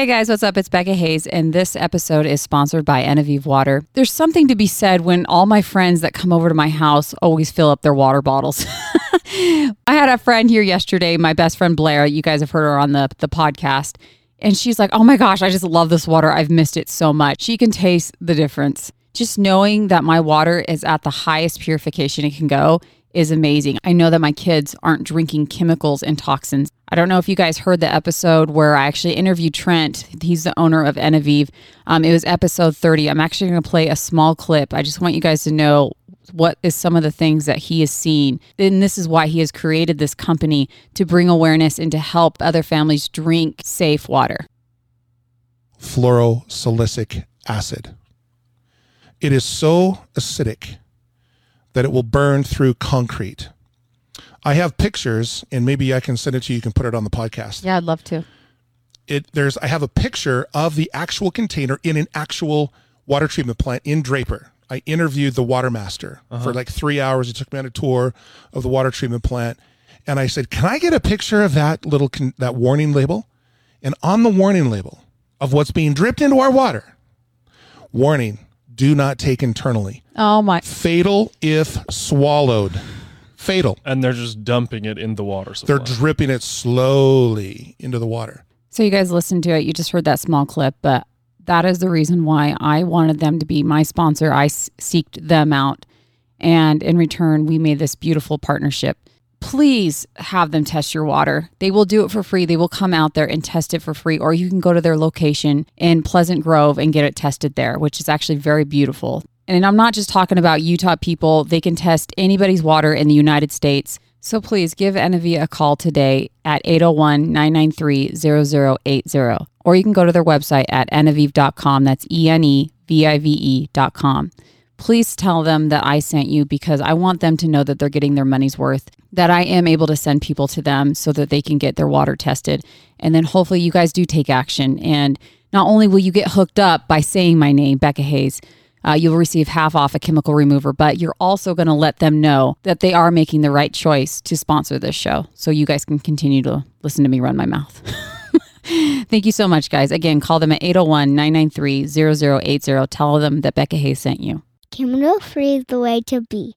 Hey guys, what's up? It's Becca Hayes, and this episode is sponsored by Enevive Water. There's something to be said when all my friends that come over to my house always fill up their water bottles. I had a friend here yesterday, my best friend Blair. You guys have heard her on the, the podcast. And she's like, oh my gosh, I just love this water. I've missed it so much. She can taste the difference. Just knowing that my water is at the highest purification it can go is amazing. I know that my kids aren't drinking chemicals and toxins. I don't know if you guys heard the episode where I actually interviewed Trent. He's the owner of Enevive. Um, it was episode 30. I'm actually going to play a small clip. I just want you guys to know what is some of the things that he has seen. And this is why he has created this company to bring awareness and to help other families drink safe water. Fluorosilicic acid. It is so acidic that it will burn through concrete. I have pictures, and maybe I can send it to you. You can put it on the podcast. Yeah, I'd love to. It there's I have a picture of the actual container in an actual water treatment plant in Draper. I interviewed the water master for uh-huh. like three hours. He took me on a tour of the water treatment plant, and I said, "Can I get a picture of that little con- that warning label?" And on the warning label of what's being dripped into our water, warning: Do not take internally. Oh my. Fatal if swallowed. Fatal. and they're just dumping it in the water supply. They're dripping it slowly into the water. So you guys listened to it. You just heard that small clip, but that is the reason why I wanted them to be my sponsor. I s- seeked them out, and in return, we made this beautiful partnership. Please have them test your water. They will do it for free. They will come out there and test it for free, or you can go to their location in Pleasant Grove and get it tested there, which is actually very beautiful. And I'm not just talking about Utah people, they can test anybody's water in the United States. So please give Enevi a call today at 801 993 0080. Or you can go to their website at enevive.com. That's E N E V I V E.com. Please tell them that I sent you because I want them to know that they're getting their money's worth, that I am able to send people to them so that they can get their water tested. And then hopefully you guys do take action. And not only will you get hooked up by saying my name, Becca Hayes, uh, you'll receive half off a chemical remover, but you're also going to let them know that they are making the right choice to sponsor this show. So you guys can continue to listen to me run my mouth. Thank you so much, guys. Again, call them at 801 993 0080. Tell them that Becca Hayes sent you. Criminal free is the way to be.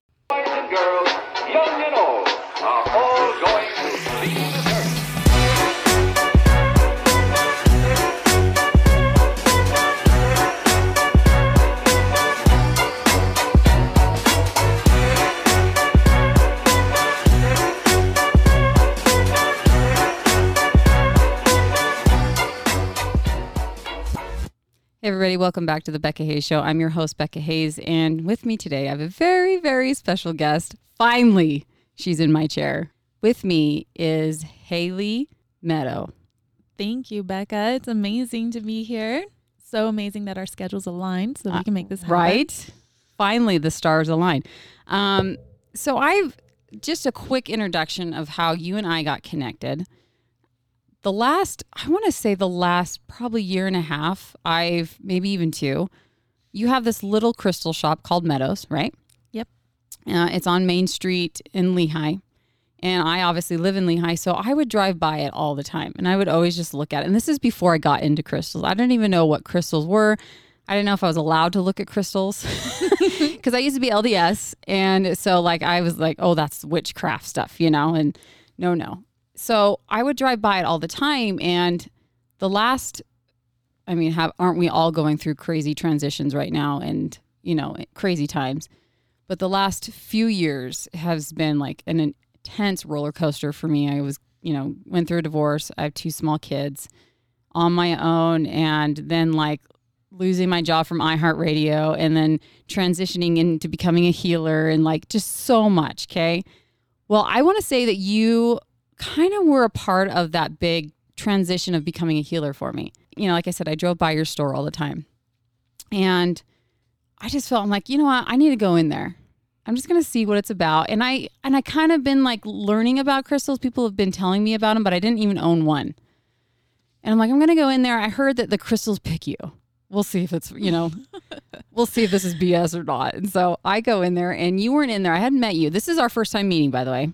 Hey, everybody, welcome back to the Becca Hayes Show. I'm your host, Becca Hayes, and with me today, I have a very, very special guest. Finally, she's in my chair. With me is Haley Meadow. Thank you, Becca. It's amazing to be here. So amazing that our schedules aligned so we can make this happen. Right? Finally, the stars align. Um, so, I've just a quick introduction of how you and I got connected. The last, I want to say the last probably year and a half, I've maybe even two, you have this little crystal shop called Meadows, right? Yep. Uh, it's on Main Street in Lehi. And I obviously live in Lehi, so I would drive by it all the time. And I would always just look at it. And this is before I got into crystals. I didn't even know what crystals were. I didn't know if I was allowed to look at crystals because I used to be LDS. And so, like, I was like, oh, that's witchcraft stuff, you know? And no, no. So I would drive by it all the time. And the last, I mean, have, aren't we all going through crazy transitions right now and, you know, crazy times? But the last few years has been like an intense roller coaster for me. I was, you know, went through a divorce. I have two small kids on my own. And then, like, losing my job from iHeartRadio and then transitioning into becoming a healer and like just so much. Okay. Well, I want to say that you kind of were a part of that big transition of becoming a healer for me. You know, like I said, I drove by your store all the time. And I just felt I'm like, you know what? I need to go in there. I'm just gonna see what it's about. And I and I kind of been like learning about crystals. People have been telling me about them, but I didn't even own one. And I'm like, I'm gonna go in there. I heard that the crystals pick you. We'll see if it's you know, we'll see if this is BS or not. And so I go in there, and you weren't in there. I hadn't met you. This is our first time meeting, by the way.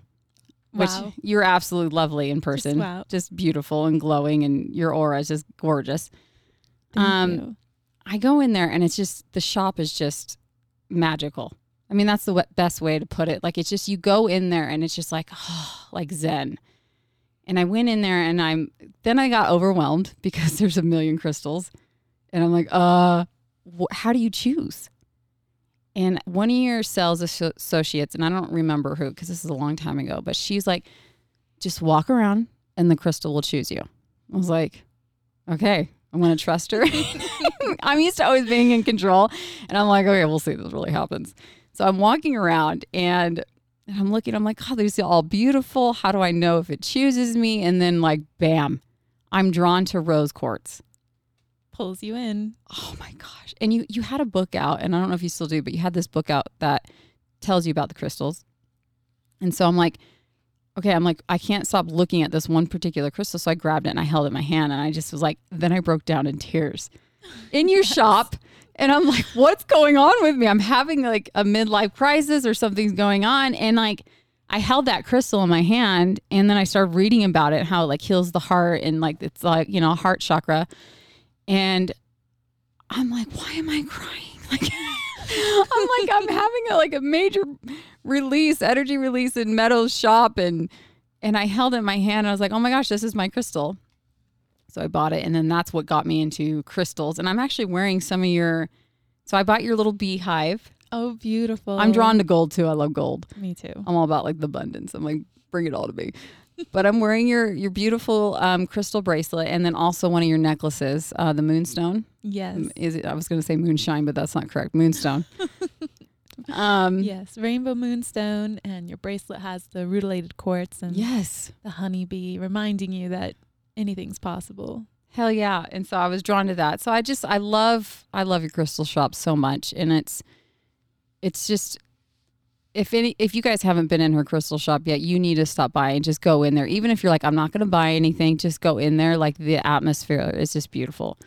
Which Wow. you're absolutely lovely in person. wow. Just beautiful and glowing, and your aura is just gorgeous. Thank Um, you. I go in there and it's just the shop is just magical. I mean, that's the best way to put it. Like it's just you go in there and it's just like oh, like zen. And I went in there and I'm then I got overwhelmed because there's a million crystals, and I'm like, uh, wh- how do you choose? And one of your sales associates, and I don't remember who because this is a long time ago, but she's like, just walk around and the crystal will choose you. I was like, okay, I'm going to trust her. I'm used to always being in control. And I'm like, okay, we'll see if this really happens. So I'm walking around and I'm looking, I'm like, oh, these are all beautiful. How do I know if it chooses me? And then, like, bam, I'm drawn to rose quartz. Pulls you in. Oh my gosh. And you you had a book out, and I don't know if you still do, but you had this book out that tells you about the crystals. And so I'm like, okay, I'm like, I can't stop looking at this one particular crystal. So I grabbed it and I held it in my hand and I just was like, then I broke down in tears in your shop. And I'm like, what's going on with me? I'm having like a midlife crisis or something's going on. And like, I held that crystal in my hand and then I started reading about it, how it like heals the heart and like it's like, you know, heart chakra. And I'm like, why am I crying? Like, I'm like, I'm having a, like a major release, energy release in Meadows shop. And, and I held it in my hand and I was like, oh my gosh, this is my crystal. So I bought it. And then that's what got me into crystals. And I'm actually wearing some of your, so I bought your little beehive. Oh, beautiful. I'm drawn to gold too. I love gold. Me too. I'm all about like the abundance. I'm like, bring it all to me. But I'm wearing your your beautiful um, crystal bracelet and then also one of your necklaces, uh, the moonstone. Yes. Is it? I was going to say moonshine, but that's not correct. Moonstone. um, Yes. Rainbow moonstone, and your bracelet has the rutilated quartz and Yes. the honeybee, reminding you that anything's possible. Hell yeah. And so I was drawn to that. So I just I love I love your crystal shop so much and it's it's just if any if you guys haven't been in her crystal shop yet, you need to stop by and just go in there. Even if you're like I'm not going to buy anything, just go in there like the atmosphere is just beautiful.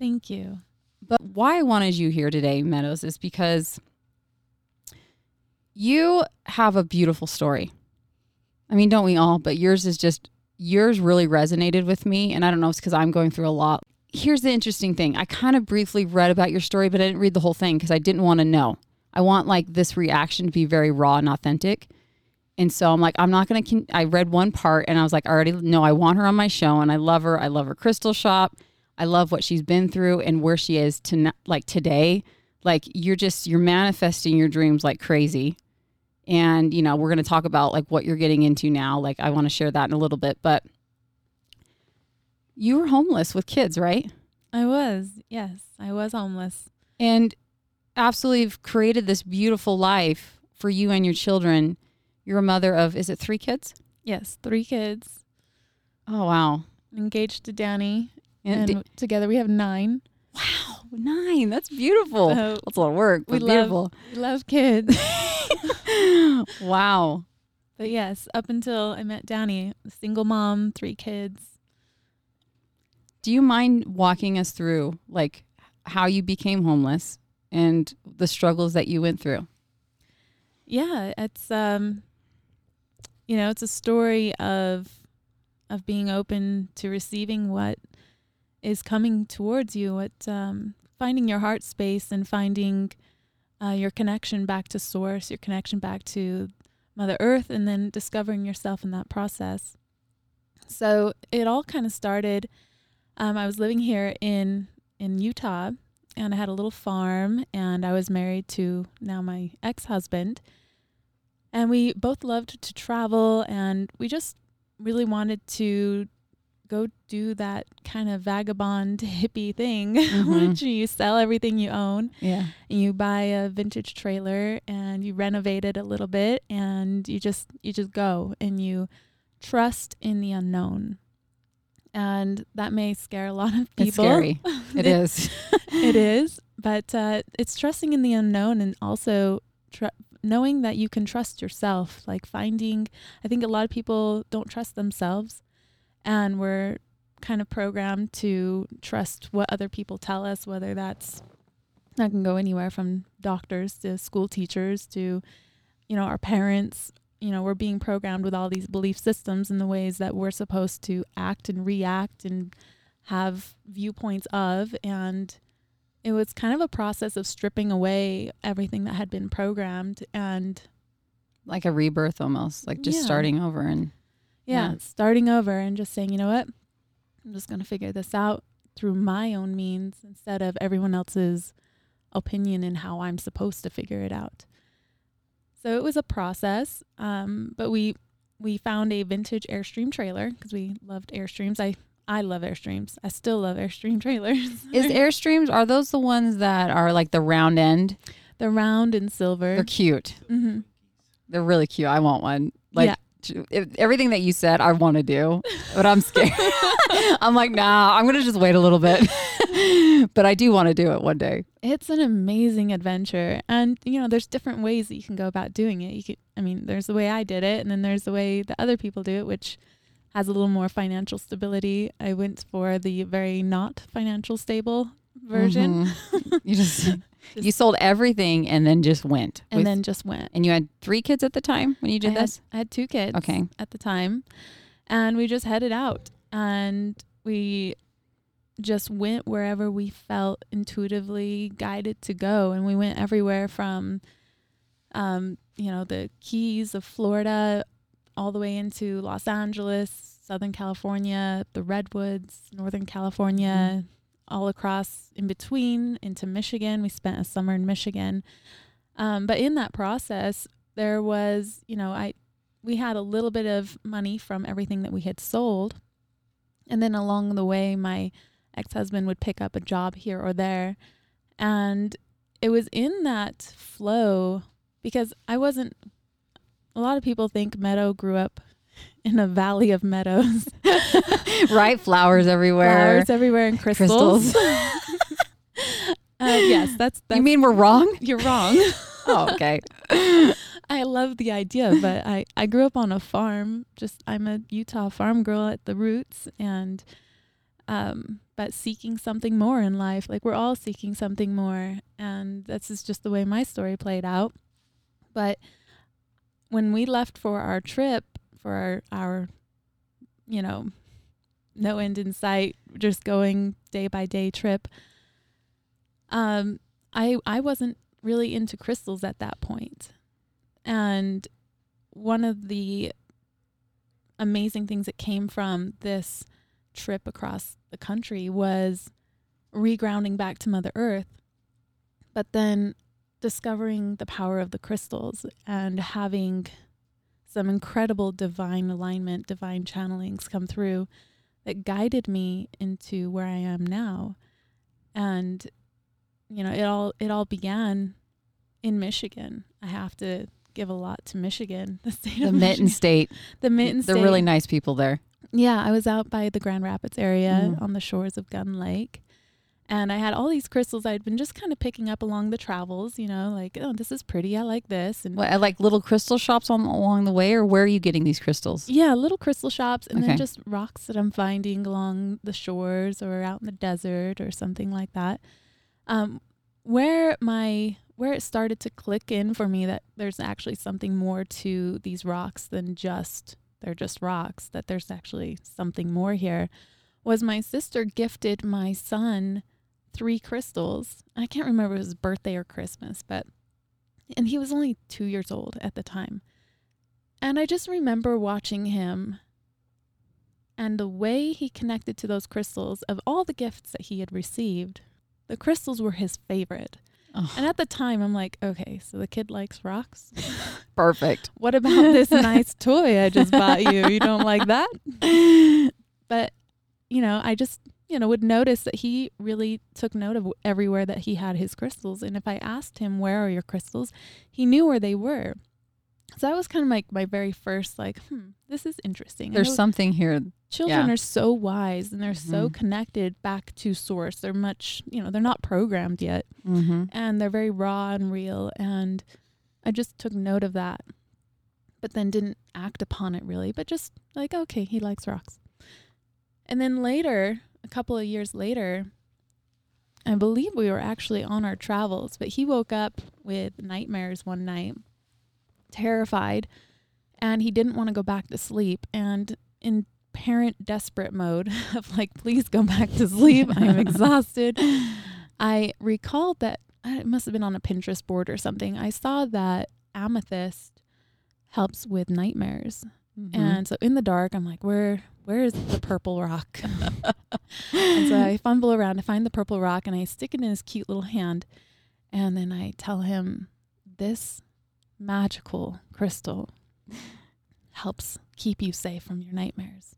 Thank you. But why I wanted you here today, Meadows, is because you have a beautiful story. I mean, don't we all? But yours is just, yours really resonated with me. And I don't know if it's because I'm going through a lot. Here's the interesting thing I kind of briefly read about your story, but I didn't read the whole thing because I didn't want to know. I want like this reaction to be very raw and authentic. And so I'm like, I'm not going to. Con- I read one part and I was like, I already know I want her on my show and I love her. I love her crystal shop. I love what she's been through and where she is to like today. Like you're just you're manifesting your dreams like crazy. And you know, we're going to talk about like what you're getting into now. Like I want to share that in a little bit, but you were homeless with kids, right? I was. Yes. I was homeless. And absolutely have created this beautiful life for you and your children. You're a mother of is it 3 kids? Yes. Three kids. Oh wow. Engaged to Danny. And And together we have nine. wow, 9. That's beautiful. So That's a lot of work, we but love- beautiful. we love kids. wow. but yes, up until I met Danny, single mom, three kids. Do you mind walking us through like how you became homeless and the struggles that you went through? Yeah, it's um you know, it's a story of of being open to receiving what is coming towards you, what um finding your heart space and finding uh, your connection back to source, your connection back to Mother Earth, and then discovering yourself in that process. So it all kind of started. Um, I was living here in in Utah, and I had a little farm, and I was married to now my ex husband, and we both loved to travel, and we just really wanted to go do that kind of vagabond hippie thing, Mhm. which you sell everything you own Yeah. and you buy a vintage trailer and you renovate it a little bit and you just you just go and you trust in the unknown and that may scare a lot of people It's scary. It is. it is but uh, it's trusting in the unknown and also tr- knowing that you can trust yourself like finding i think a lot of people don't trust themselves and we're kind of programmed to trust what other people tell us whether that's that can go anywhere from doctors to school teachers to you know our parents you know, we're being programmed with all these belief systems and the ways that we're supposed to act and react and have viewpoints of. And it was kind of a process of stripping away everything that had been programmed and Like a rebirth almost, like just Yeah. starting over and yeah, Yeah. starting over and just saying, you know what, I'm just going to figure this out through my own means instead of everyone else's opinion and how I'm supposed to figure it out. So it was a process, um, but we we found a vintage Airstream trailer because we loved Airstreams. I I love Airstreams. I still love Airstream trailers. Is Airstreams are those the ones that are like the round end? They're round and silver. They're cute. hmm They're really cute. I want one. Like Yeah. everything that you said, I want to do, but I'm scared. I'm like, nah. I'm gonna just wait a little bit. but I do want to do it one day. It's an amazing adventure. And, you know, there's different ways that you can go about doing it. You could, I mean, there's the way I did it, and then there's the way that other people do it, which has a little more financial stability. I went for the very not financial stable version Mhm. you just, Just- you sold everything and then just went. and with- then just went. and you had three kids at the time when you did I had, this. I had two kids Okay. at the time, and we just headed out and we just went wherever we felt intuitively guided to go. And we went everywhere from, um, you know, the Keys of Florida all the way into Los Angeles, Southern California, the Redwoods, Northern California, all across in between into Michigan. We spent a summer in Michigan. Um, but in that process, there was, you know, I we had a little bit of money from everything that we had sold. And then along the way, my ex husband would pick up a job here or there. And it was in that flow because I wasn't, a lot of people think Meadow grew up in a valley of meadows, right? Flowers everywhere. flowers everywhere, and crystals. uh, yes, that's, that's you mean we're wrong? you're wrong. Oh, okay. I love the idea, but I, I grew up on a farm. Just I'm a Utah farm girl at the roots, and um, but seeking something more in life. Like we're all seeking something more, and this is just the way my story played out. But when we left for our trip, for our our, you know, no end in sight, just going day by day trip. Um, I I wasn't really into crystals at that point. And one of the amazing things that came from this trip across the country was regrounding back to Mother Earth, but then discovering the power of the crystals and having some incredible divine alignment, divine channelings come through that guided me into where I am now. And you know, it all it all began in Michigan. I have to give a lot to Michigan, the state The of Mitten Michigan. State. The Mitten State. They're really nice people there. Yeah, I was out by the Grand Rapids area Mhm. on the shores of Gun Lake. And I had all these crystals I'd been just kind of picking up along the travels, you know, like, oh, this is pretty. I like this. And What, like little crystal shops on along the way, or where are you getting these crystals? yeah, little crystal shops and Okay. then just rocks that I'm finding along the shores or out in the desert or something like that. Um, where my where it started to click in for me that there's actually something more to these rocks than just they're just rocks, that there's actually something more here, was my sister gifted my son three crystals. I can't remember if it was his birthday or Christmas, but and he was only two years old at the time. And I just remember watching him and the way he connected to those crystals of all the gifts that he had received, the crystals were his favorite. Oh, And at the time, I'm like, okay, so the kid likes rocks. perfect. What about this nice toy I just bought you? You don't like that? But, you know, I just, you know, would notice that he really took note of everywhere that he had his crystals. And if I asked him, where are your crystals? He knew where they were. So that was kind of like my very first, like, hmm, this is interesting. There's know something here. Children yeah. are so wise and they're so Mhm. connected back to source. They're much, you know, they're not programmed yet Mm-hmm. and they're very raw and real. And I just took note of that, but then didn't act upon it really, but just like, okay, he likes rocks. And then later, a couple of years later, I believe we were actually on our travels, but he woke up with nightmares one night, terrified. and he didn't want to go back to sleep. And in parent desperate mode of like, please go back to sleep. I'm exhausted. I recalled that uh, it must have been on a Pinterest board or something. I saw that amethyst helps with nightmares. Mhm. And so in the dark, I'm like, where where is the purple rock? and so I fumble around to find the purple rock and I stick it in his cute little hand. And then I tell him this magical crystal helps keep you safe from your nightmares.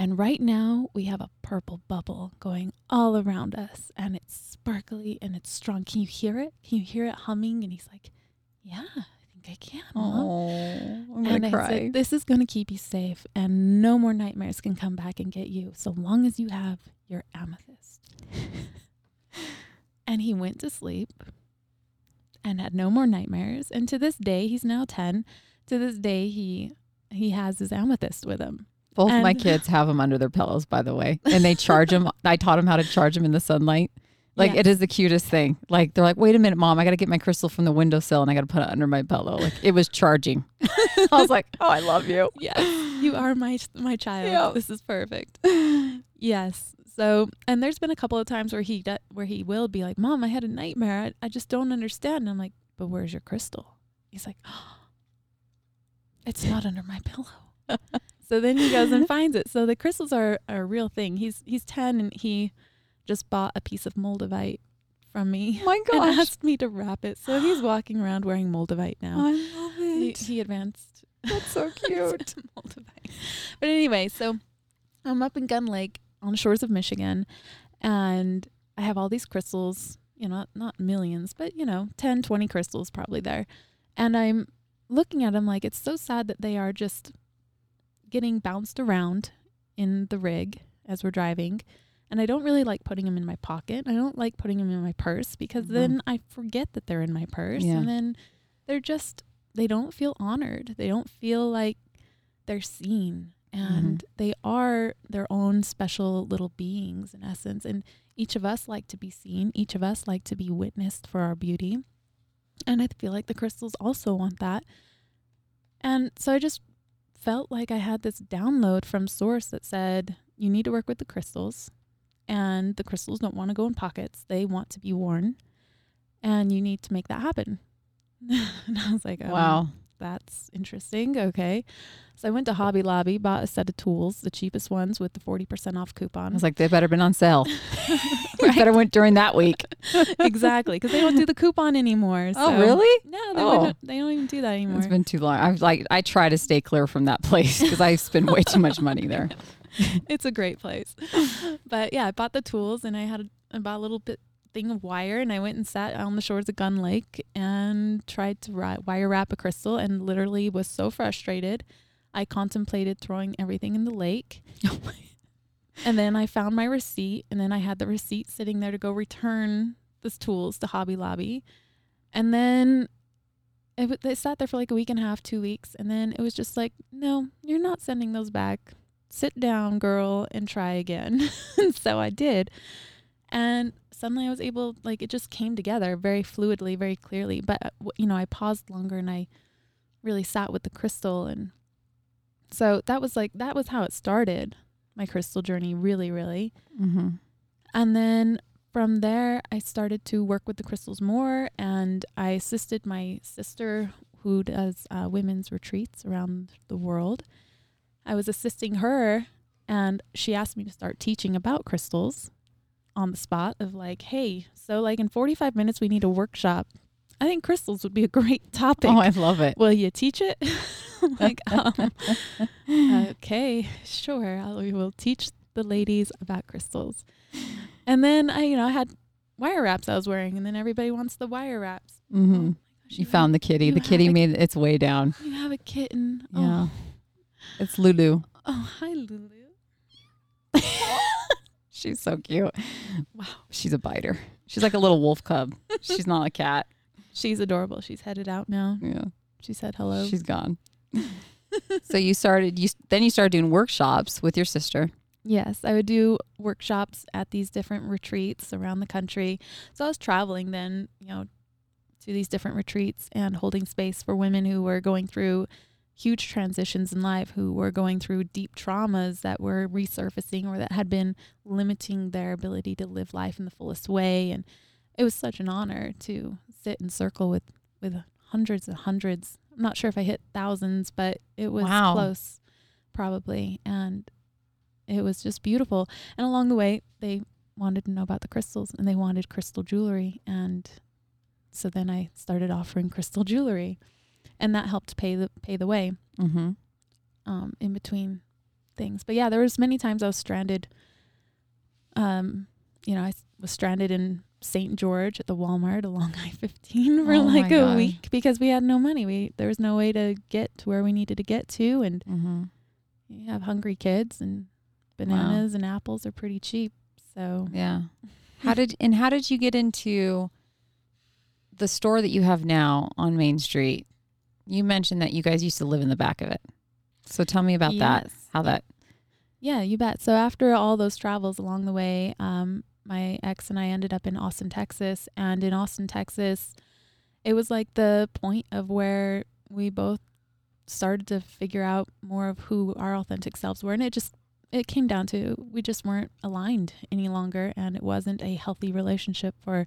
And right now we have a purple bubble going all around us and it's sparkly and it's strong. Can you hear it? Can you hear it humming? And he's like, Yeah, I think I can. Mom." Oh, I'm and gonna I cry. said, This is going to keep you safe, and no more nightmares can come back and get you, so long as you have your amethyst. and he went to sleep and had no more nightmares. And to this day, he's now 10. To this day, he he has his amethyst with him. Both of my kids have them under their pillows, by the way, and they charge them. I taught them how to charge them in the sunlight. Like Yeah. it is the cutest thing. Like they're like, wait a minute, mom, I got to get my crystal from the windowsill and I got to put it under my pillow. Like it was charging. I was like, oh, I love you. Yes, you are my my child. Yeah. This is perfect. yes. So, and there's been a couple of times where he do- where he will be like, "Mom, I had a nightmare. I, I just don't understand." And I'm like, "But where's your crystal?" He's like, "It's not under my pillow." So then he goes and finds it. So the crystals are, are a real thing. He's he's 10 and he just bought a piece of moldavite from me Oh my and gosh. asked me to wrap it. So he's walking around wearing moldavite now. I love He, it. he advanced That's so cute. Moldavite. But anyway, so I'm up in Gun Lake on the shores of Michigan, and I have all these crystals, you know, not millions, but, you know, 10, 20 crystals probably there. And I'm looking at them like it's so sad that they are just getting bounced around in the rig as we're driving. And I don't really like putting them in my pocket. I don't like putting them in my purse because Mhm. then I forget that they're in my purse. Yeah. And then they're just, they don't feel honored. They don't feel like they're seen. And they are their own special little beings in essence. And each of us like to be seen. Each of us like to be witnessed for our beauty. And I feel like the crystals also want that. And so I just felt like I had this download from Source that said, you need to work with the crystals. And the crystals don't want to go in pockets, they want to be worn. And you need to make that happen. and I was like, oh, Wow. That's interesting. Okay. So I went to Hobby Lobby, bought a set of tools, the cheapest ones with the 40% off coupon. I was like, they better been on sale. We better went during that week. exactly. Because they don't do the coupon anymore. Oh, really? No, they, Oh. they don't even do that anymore. It's been too long. I've like I try to stay clear from that place because I spend way too much money there. it's a great place. but yeah, I bought the tools and I had a, I bought a little bit thing of wire and I went and sat on the shores of Gun Lake and tried to ri- wire wrap a crystal and literally was so frustrated. I contemplated throwing everything in the lake. Oh and then I found my receipt and then I had the receipt sitting there to go return the tools to Hobby Lobby. And then it, w- they sat there for like a week and a half, two weeks. And then it was just like, no, you're not sending those back sit down, girl, and try again. and so I did. And suddenly I was able, like, it just came together very fluidly, very clearly. But, uh, you know, I paused longer and I really sat with the crystal. And so that was like, that was how it started, my crystal journey, really, really. Mm-hmm. And then from there, I started to work with the crystals more, and I assisted my sister who does uh, women's retreats around the world. I was assisting her, and she asked me to start teaching about crystals on the spot of like, hey, so like in 45 minutes, we need a workshop. I think crystals would be a great topic. Oh, I love it. Will you teach it? Like, um, okay, sure. I we will teach the ladies about crystals. And then I, you know, I had wire wraps I was wearing, and then everybody wants the wire wraps. Mm-hmm. Oh my You found the kitty. The kitty a- made its way down. You have a kitten. Yeah. Oh, It's Lulu. oh hi, Lulu. She's so cute. Wow. She's a biter. She's like a little wolf cub. She's not a cat. She's adorable. She's headed out now. Yeah. She said hello. She's gone. so you started you then you started doing workshops with your sister. Yes, I would do workshops at these different retreats around the country. So I was traveling then, you know, to these different retreats and holding space for women who were going through huge transitions in life who were going through deep traumas that were resurfacing or that had been limiting their ability to live life in the fullest way. And it was such an honor to sit and circle with with hundreds and hundreds i'm not sure if i hit thousands but it was Wow. close probably. And it was just beautiful. And along the way they wanted to know about the crystals and they wanted crystal jewelry. And so then i started offering crystal jewelry and that helped pay the pay the way Mm-hmm. um, in between things. But yeah, there was many times I was stranded. Um, you know, I was stranded in St. George at the Walmart along I-15 for Oh like a God. week because we had no money. We there was no way to get to where we needed to get to, and Mm-hmm. you have hungry kids, and bananas and apples are pretty cheap. So Yeah. How did and how did you get into the store that you have now on Main Street? You mentioned that you guys used to live in the back of it. So tell me about that. How that Yeah, you bet. So after all those travels along the way, um, my ex and I ended up in Austin, Texas. And in Austin, Texas, it was like the point of where we both started to figure out more of who our authentic selves were. And it just it came down to we just weren't aligned any longer and it wasn't a healthy relationship for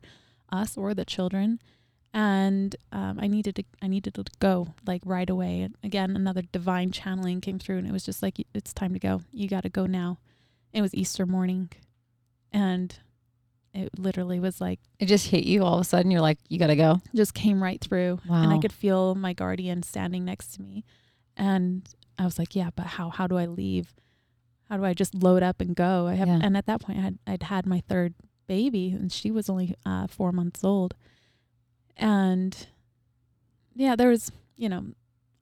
us or the children. And um, I needed to I needed to go like right away. And again, another divine channeling came through, and it was just like it's time to go. You got to go now. It was Easter morning, and it literally was like it just hit you all of a sudden. You're like, you gotta go. just came right through, and I could feel my guardian standing next to me, and I was like, yeah, but how? How do I leave? How do I just load up and go? I have, Yeah. and at that point, I had I'd had my third baby, and she was only uh, four months old, and yeah, there was, you know,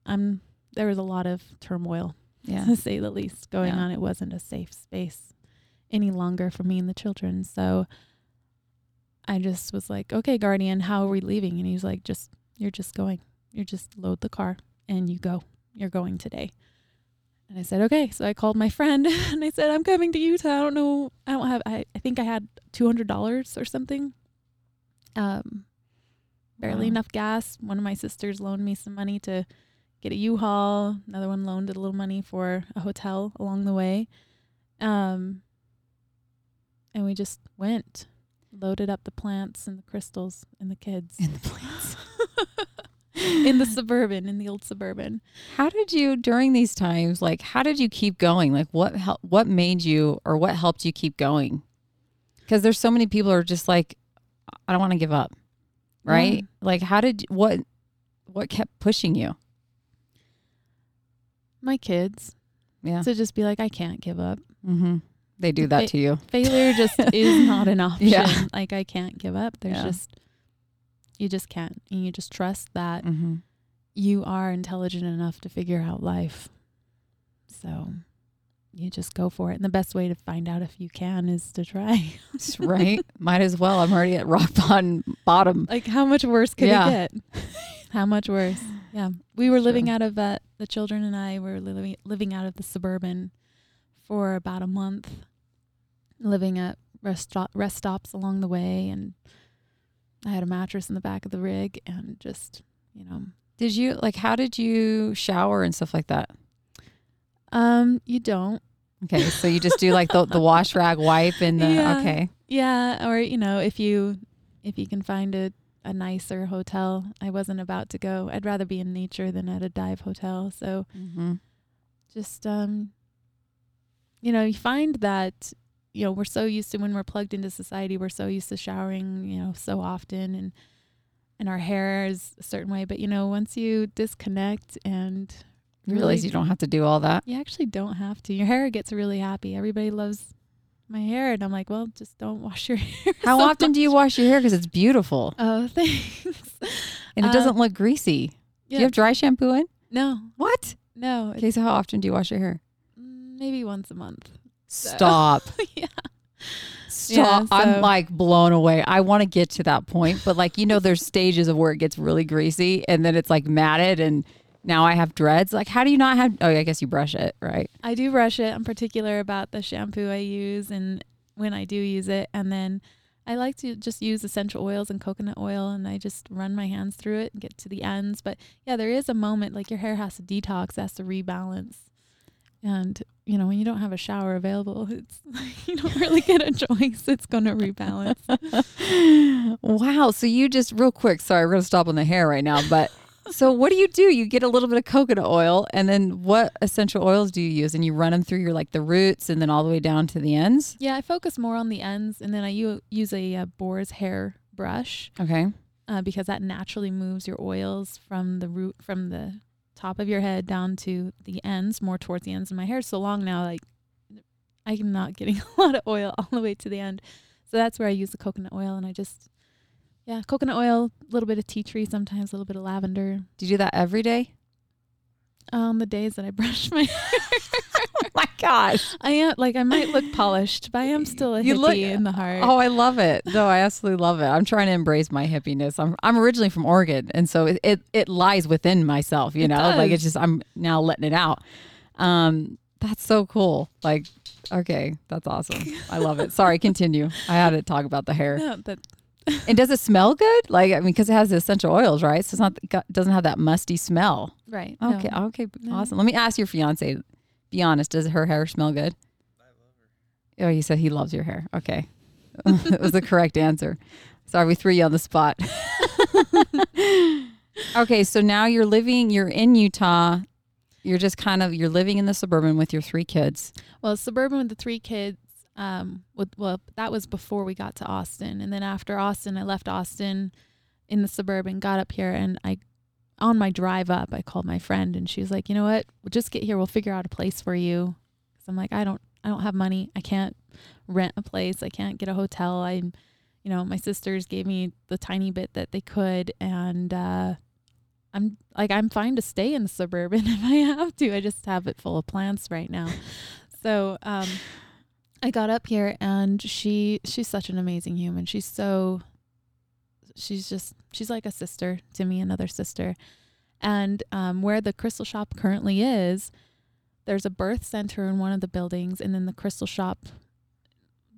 I'm there was a lot of turmoil Yeah. to say the least going Yeah. on. It wasn't a safe space any longer for me and the children. So I just was like, okay, guardian, how are we leaving? And he was like, just, you're just going. You're just load the car and you go. You're going today. And I said, okay. So I called my friend and I said, I'm coming to Utah. I don't know. I don't have, I, I think I had $200 or something. Um, barely Wow. enough gas. One of my sisters loaned me some money to get a U-Haul. Another one loaned a little money for a hotel along the way. Um, and we just went, loaded up the plants and the crystals and the kids In the plants. in the suburban, in the old suburban. How did you during these times? Like, how did you keep going? Like, what hel- what made you or what helped you keep going? Because there's so many people who are just like, I don't want to give up, right? Like, how did what what kept pushing you? My kids Yeah, to just be like, I can't give up. mm-hmm. they do that Fa- to you. Failure just is not an option. Yeah. Like I can't give up. There's Yeah. just you just can't. And you just trust that Mm-hmm. you are intelligent enough to figure out life. So you just go for it. And the best way to find out if you can is to try. right? Might as well. I'm already at rock bottom. Bottom. like how much worse could Yeah. it get? how much worse? Yeah. We were living out of uh, the children and I were living living out of the suburban for about a month, living at rest stop, rest stops along the way and I had a mattress in the back of the rig and just, you know, Did you like? How did you shower and stuff like that? Um you don't Okay, so you just do like the the wash rag wipe and the Yeah. okay. Yeah, or you know, if you if you can find a a nicer hotel. I wasn't about to go. I'd rather be in nature than at a dive hotel. So Mm-hmm. just um you know, you find that you know, we're so used to when we're plugged into society, we're so used to showering, you know, so often and and our hair is a certain way, but you know, once you disconnect and You realize you don't have to do all that. you actually don't have to. Your hair gets really happy. Everybody loves my hair and I'm like, well, just don't wash your hair. How so often do you wash your hair? Because it's beautiful Oh, thanks. and it doesn't look greasy. Do you have dry shampoo in? No, What? no. Okay, so how often do you wash your hair? Maybe once a month. So- Stop. yeah. Stop. Yeah, I'm like blown away. I want to get to that point, but like, you know, there's stages of where it gets really greasy and then it's like matted and now I have dreads. Like, how do you not have? Oh, I guess you brush it, right? I do brush it. I'm particular about the shampoo I use and when I do use it. And then I like to just use essential oils and coconut oil and I just run my hands through it and get to the ends. But yeah, there is a moment like your hair has to detox, has to rebalance. And, you know, when you don't have a shower available, it's you don't really get a choice. It's going to rebalance. wow. So you just real quick, sorry, we're gonna stop on the hair right now, but so what do you do? You get a little bit of coconut oil and then what essential oils do you use? And you run them through your like the roots and then all the way down to the ends? Yeah, I focus more on the ends and then I u- use a uh, boar's hair brush Okay. uh, because that naturally moves your oils from the root from the top of your head down to the ends, more towards the ends. And my hair's so long now, like I'm not getting a lot of oil all the way to the end. So that's where I use the coconut oil, and I just yeah, coconut oil, a little bit of tea tree, sometimes a little bit of lavender. Do you do that every day? On the days that I brush my Oh my gosh. I am like I might look polished, but I am still a You hippie look- in the heart. Oh, I love it. No, I absolutely love it. I'm trying to embrace my hippiness. I'm I'm originally from Oregon, and so it it, it lies within myself. You It know, like it's just I'm now letting it out. Um, that's so cool. Like, okay, that's awesome. I love it. Sorry, continue. I had to talk about the hair. No, that And does it smell good? Like, I mean, because it has the essential oils, right? So it's not got- doesn't have that musty smell. right. Okay, no. okay, No. awesome. Let me ask your fiance. Be honest. Does her hair smell good? I love her. Oh, you said he loves your hair. Okay, that was the correct answer. Sorry, we threw you on the spot. okay, so now you're living. You're in Utah. You're just kind of you're living in the suburban with your three kids. Well, suburban with the three kids. Um, with well, that was before we got to Austin, and then after Austin, I left Austin in the suburban, got up here, and I, on my drive up, I called my friend, and she was like, "You know what? We'll just get here. We'll figure out a place for you." Cause I'm like, I don't, I don't have money. I can't rent a place. I can't get a hotel. I, you know, my sisters gave me the tiny bit that they could, and uh, I'm like, I'm fine to stay in the suburban if I have to. I just have it full of plants right now. So um, I got up here, and she she's such an amazing human. She's so she's just she's like a sister to me, another sister. And um, where the crystal shop currently is, there's a birth center in one of the buildings, and then the crystal shop,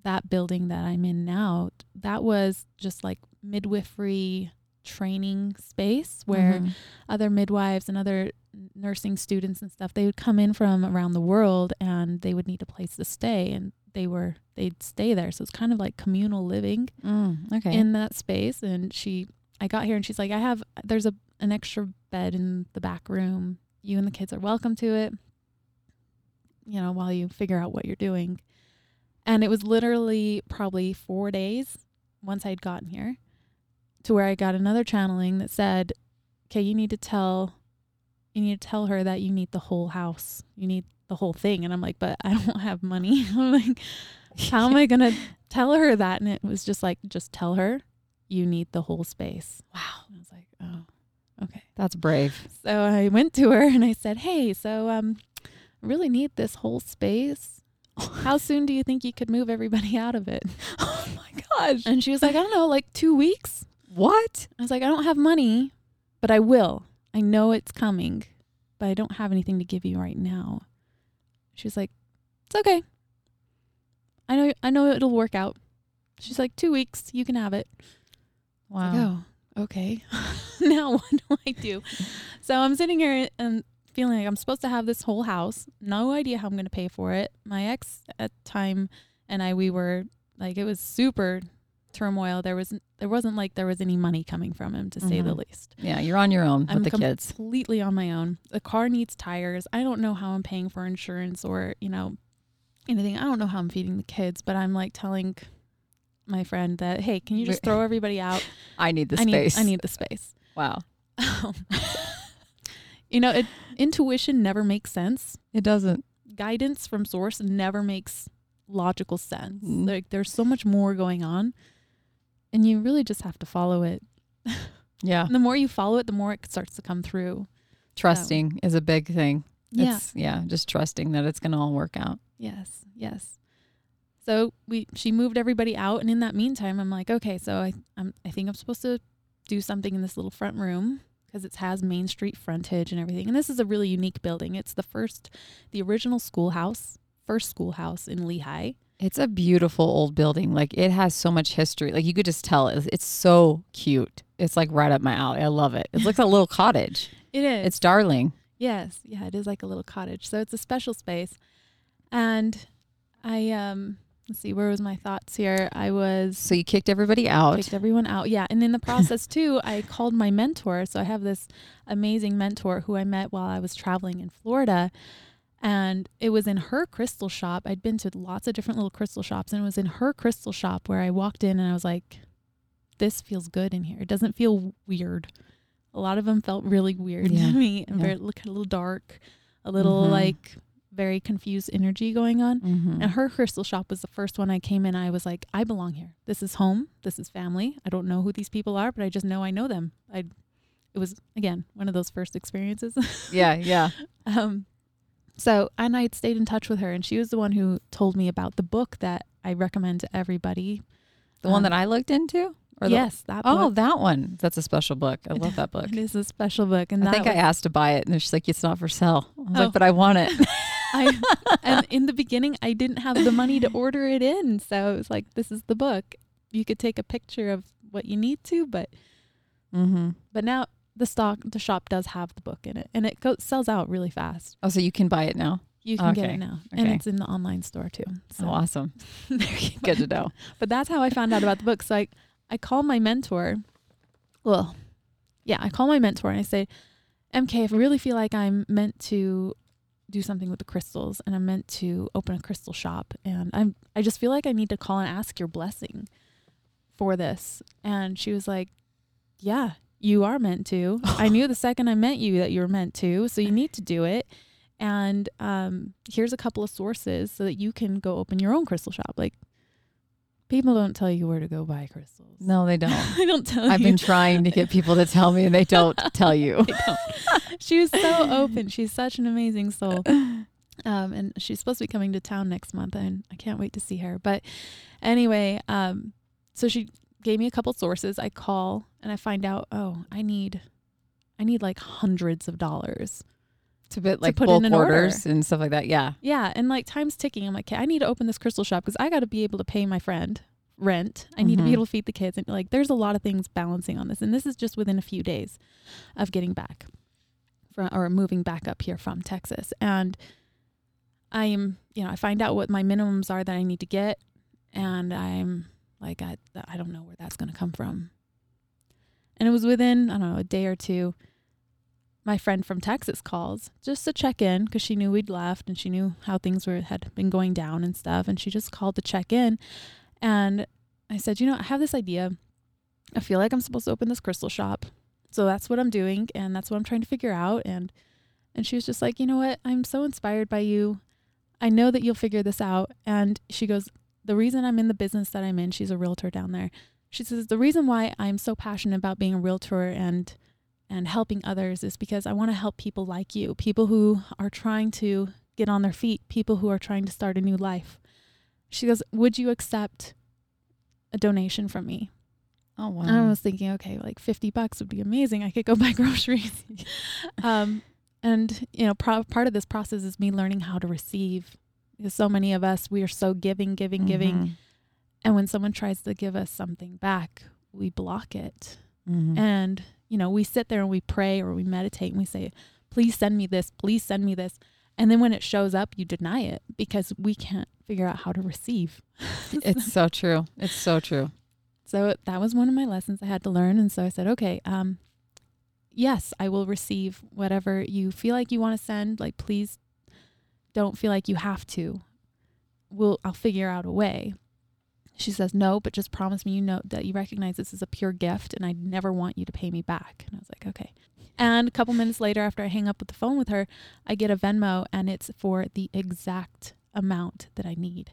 that building that I'm in now, that was just like midwifery training space where Mhm. other midwives and other nursing students and stuff they would come in from around the world and they would need a place to stay and they were they'd stay there. So it's kind of like communal living Mm, okay. in that space. And she I got here and she's like I have there's a an extra bed in the back room. You and the kids are welcome to it you know while you figure out what you're doing. And it was literally probably 4 days once I'd gotten here to where I got another channeling that said okay you need to tell you need to tell her that you need the whole house. You need the whole thing and I'm like but I don't have money I'm like how am I going to tell her that? And it was just like, just tell her you need the whole space. Wow. I was like, oh, okay. That's brave. So I went to her and I said, hey, so um, I really need this whole space. How soon do you think you could move everybody out of it? oh my gosh. And she was like, I don't know, like two weeks. What? I was like, I don't have money, but I will. I know it's coming, but I don't have anything to give you right now. She was like, It's okay. I know I know it'll work out. She's like, two weeks, you can have it. Wow. Like, oh, okay. now what do I do? So I'm sitting here and feeling like I'm supposed to have this whole house. No idea how I'm going to pay for it. My ex at the time and I, we were like, it was super turmoil. There was there wasn't like there was any money coming from him to say the Mhm. least. Yeah, you're on your own I'm with the kids. completely on my own. The car needs tires. I don't know how I'm paying for insurance or you know anything. I don't know how I'm feeding the kids, but I'm like telling my friend that hey, can you just throw everybody out? I need the I need space. I need the space. Wow. you know, it, intuition never makes sense. It doesn't. Guidance from source never makes logical sense. Mm. Like there's so much more going on, and you really just have to follow it. Yeah. The more you follow it, the more it starts to come through. Trusting is a big thing. Yeah. It's, yeah. Just trusting that it's going to all work out. Yes, yes. So we she moved everybody out, and in that meantime, I'm like, okay, so I I'm, I think I'm supposed to do something in this little front room because it has Main Street frontage and everything. And this is a really unique building. It's the first, the original schoolhouse, first schoolhouse in Lehi. It's a beautiful old building. Like it has so much history. Like you could just tell it's, it's so cute. It's like right up my alley. I love it. It's like a little cottage. It is. It's darling. Yes, yeah, it is like a little cottage. So it's a special space. And I um let's see, where was my thoughts here? I was So you kicked everybody out. kicked everyone out. Yeah, and in the process too, I called my mentor. So I have this amazing mentor who I met while I was traveling in Florida. And it was in her crystal shop. I'd been to lots of different little crystal shops, and it was in her crystal shop where I walked in and I was like, this feels good in here. It doesn't feel weird. A lot of them felt really weird Yeah, to me and yeah. very look a little dark, a little Mhm. like very confused energy going on. Mhm. And her crystal shop was the first one I came in. I was like, I belong here. This is home. This is family. I don't know who these people are, but I just know I know them. I, it was again one of those first experiences. Yeah, yeah. um, so and I had stayed in touch with her, and she was the one who told me about the book that I recommend to everybody. The one Um, that I looked into? Or the- yes, that Oh, book. that one. That's a special book. I love that book. It is a special book, and I think I asked to buy it, and she's like, "It's not for sale." I was Oh. like, "But I want it." I, and in the beginning, I didn't have the money to order it in, so it was like, "This is the book. You could take a picture of what you need to, but mm-hmm. but now the stock the shop does have the book in it, and it go, sells out really fast. Oh, so you can buy it now. You can get it now, and it's in the online store too. Oh, so, So awesome. Good to know. but that's how I found out about the book. So I I call my mentor. Well, yeah, I call my mentor and I say, MK, if I really feel like I'm meant to do something with the crystals and I'm meant to open a crystal shop and I'm I just feel like I need to call and ask your blessing for this. And she was like, Yeah, you are meant to. I knew the second I met you that you were meant to, so you need to do it. And um, here's a couple of sources so that you can go open your own crystal shop. Like people don't tell you where to go buy crystals. No, they don't. I don't tell you I've you. been trying to get people to tell me, and they don't tell you. They don't. she was so open. She's such an amazing soul. Um, and she's supposed to be coming to town next month, and I can't wait to see her. But anyway, um, so she gave me a couple sources. I call and I find out, oh, I need, I need like hundreds of dollars. To bit like put bulk in an order. orders and stuff like that. Yeah. Yeah, and like time's ticking. I'm like, okay, I need to open this crystal shop because I got to be able to pay my friend rent. I need to Mhm. be able to feed the kids, and like, there's a lot of things balancing on this. And this is just within a few days of getting back from or moving back up here from Texas. And I'm, you know, I find out what my minimums are that I need to get, and I'm like, I, I don't know where that's going to come from. And it was within, I don't know, a day or two my friend from Texas calls just to check in because she knew we'd left and she knew how things were had been going down and stuff. And she just called to check in. And I said, you know, I have this idea. I feel like I'm supposed to open this crystal shop. So that's what I'm doing and that's what I'm trying to figure out. And and she was just like, you know what? I'm so inspired by you. I know that you'll figure this out. And she goes, the reason I'm in the business that I'm in, she's a realtor down there. She says, the reason why I'm so passionate about being a realtor and and helping others is because I want to help people like you, people who are trying to get on their feet, people who are trying to start a new life. She goes, Would you accept a donation from me? Oh wow. And I was thinking, okay, like 50 bucks would be amazing. I could go buy groceries. um, and, you know, pro- part of this process is me learning how to receive because so many of us, we are so giving, giving, giving. Mhm. And when someone tries to give us something back, we block it. Mhm. And, you know, we sit there and we pray or we meditate and we say, please send me this, please send me this. And then when it shows up, you deny it because we can't figure out how to receive. It's so true. It's so true. so that was one of my lessons I had to learn. And so I said, okay, um, yes, I will receive whatever you feel like you want to send. Like, please don't feel like you have to. We'll, I'll figure out a way. She says, no, but just promise me you know that you recognize this is a pure gift and I never want you to pay me back. And I was like, okay. And a couple minutes later, after I hang up with the phone with her, I get a Venmo and it's for the exact amount that I need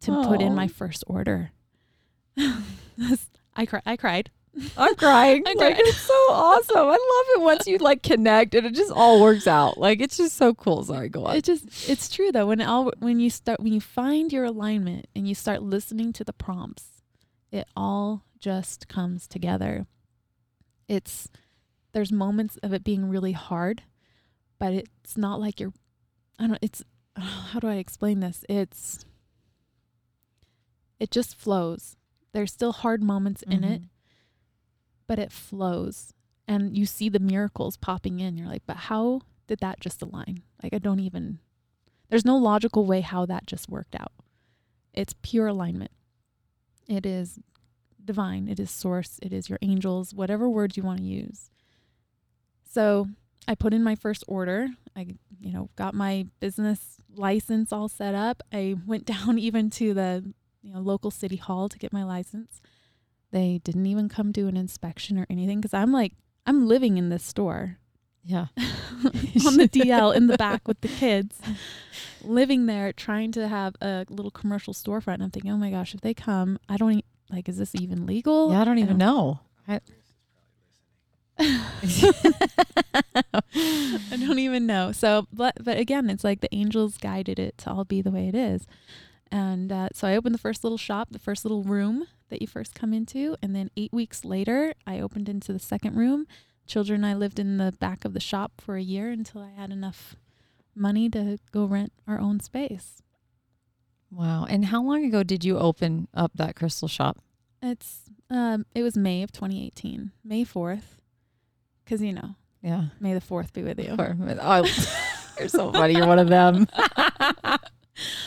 to put in my oh. first order. I cry. I cried. I'm crying. I'm like crying. it's so awesome. I love it once you like connect and it just all works out. Like it's just so cool. Sorry, go on. It just it's true though when it all when you start when you find your alignment and you start listening to the prompts, it all just comes together. It's there's moments of it being really hard, but it's not like you're I don't it's how do I explain this? It's it just flows. There's still hard moments in it, Mhm. But it flows. And you see the miracles popping in. You're like, but how did that just align? Like, I don't even, there's no logical way how that just worked out. It's pure alignment. It is divine, it is source, it is your angels, whatever words you want to use. So I put in my first order. I, you know, got my business license all set up. I went down even to the, you know, local city hall to get my license. They didn't even come do an inspection or anything because I'm like, I'm living in this store Yeah. on the DL in the back with the kids, living there, trying to have a little commercial storefront. And I'm thinking, oh my gosh, if they come, I don't e- like, is this even legal? Yeah, I don't even know. I, I don't even know. So, but but again, it's like the angels guided it to all be the way it is. And uh, so I opened the first little shop, the first little room that you first come into, and then eight weeks later, I opened into the second room. Children, and I lived in the back of the shop for a year until I had enough money to go rent our own space. wow. And how long ago did you open up that crystal shop? It's um, it was May of 2018, May 4th, because you know, Yeah. May the 4th be with you. Or- oh, you're so funny. You're one of them.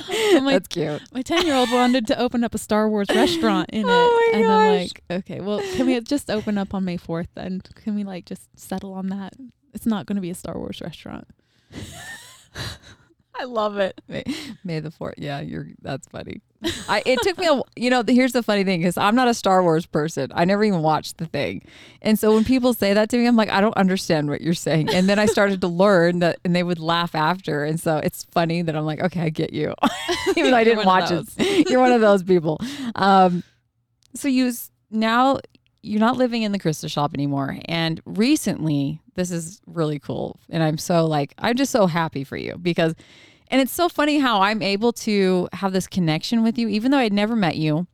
I'm That's cute. my 10 year old wanted to open up a Star Wars oh restaurant in Oh it. my and I'm like, okay, well, can we just open up on May 4th then? Can we like just settle on that? It's not going to be a Star Wars restaurant. I love it. May, May the fourth. Yeah, you're. That's funny. I. It took me a. You know, here's the funny thing is I'm not a Star Wars person. I never even watched the thing, and so when people say that to me, I'm like, I don't understand what you're saying. And then I started to learn that, and they would laugh after, and so it's funny that I'm like, okay, I get you, even though I didn't watch it. You're one of those people. Um, so you now you're not living in the crystal shop anymore, and recently this is really cool, and I'm so like I'm just so happy for you because. And it's so funny how I'm able to have this connection with you, even though I'd never met you.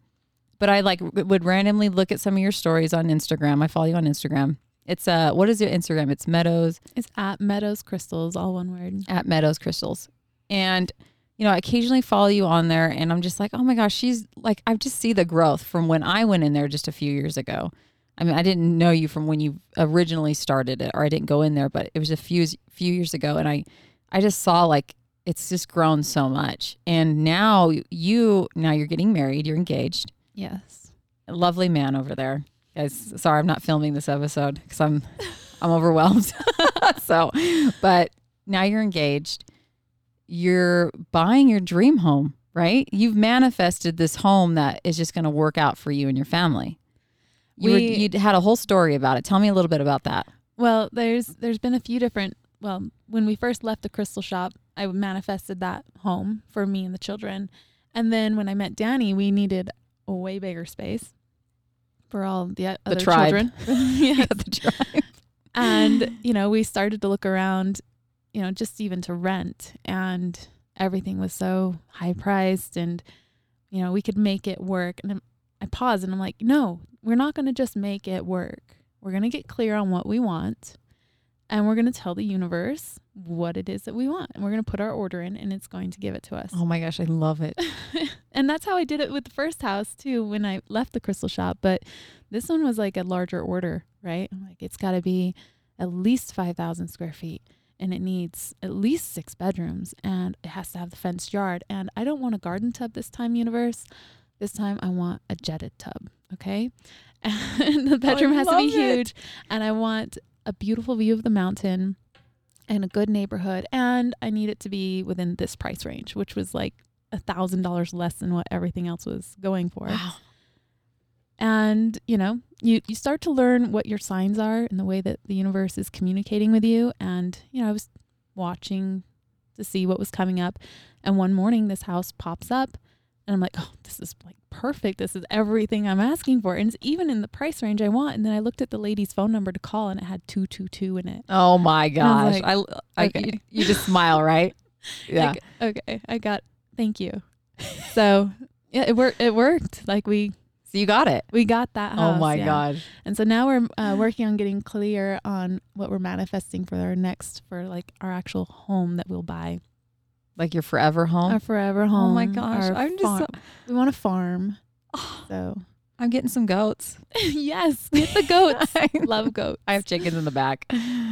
But I like would randomly look at some of your stories on Instagram. I follow you on Instagram. It's uh, what is your Instagram? It's Meadows It's at Meadows Crystals, all one word. at Meadows Crystals, and you know I occasionally follow you on there, and I'm just like, oh my gosh, she's like, I just see the growth from when I went in there just a few years ago. I mean, I didn't know you from when you originally started it, or I didn't go in there, but it was a few few years ago, and I I just saw like it's just grown so much. And now you now you're getting married, you're engaged. Yes. A lovely man over there. Guys, sorry I'm not filming this episode cuz I'm I'm overwhelmed. so, but now you're engaged. You're buying your dream home, right? You've manifested this home that is just going to work out for you and your family. You were, We- you had a whole story about it. Tell me a little bit about that. Well, there's there's been a few different. Well, when we first left the crystal shop, I manifested that home for me and the children, and then when I met Danny, we needed a way bigger space for all the other tribe. children. yes. the tribe. and you know we started to look around you know just even to rent and everything was so high priced and you know we could make it work and i paused and i'm like no we're not going to just make it work we're going to get clear on what we want and we're going to tell the universe what it is that we want and we're going to put our order in and it's going to give it to us Oh my gosh, I love it. and that's how I did it with the first house too when I left the crystal shop. But this one was like a larger order, right? I'm like, it's got to be at least 5,000 square feet and it needs at least six bedrooms and it has to have the fenced yard. And I don't want a garden tub this time, universe. This time I want a jetted tub, okay? And the oh, bedroom has to be it. huge and I want a beautiful view of the mountain and a good neighborhood. And I need it to be within this price range, which was like a thousand dollars less than what everything else was going for. Wow. And you know, you you start to learn what your signs are and the way that the universe is communicating with you. And you know, I was watching to see what was coming up, and one morning this house pops up, and I'm like, oh, this is like perfect. This is everything I'm asking for, and it's even in the price range I want. And then I looked at the lady's phone number to call, and it had two two two in it. Oh my I gosh. I, I, okay. you, you just smile, right? Yeah. Like, okay, I got. Thank you. So yeah, it worked. It worked. Like we So you got it. we got that house. oh my yeah. gosh. And so now we're uh, working on getting clear on what we're manifesting for our next, for like our actual home that we'll buy, Like your forever home. our forever home. oh my gosh. our I'm just so, we want a farm. Oh, So I'm getting some goats. yes, get the goats. I love goats. I have chickens in the back.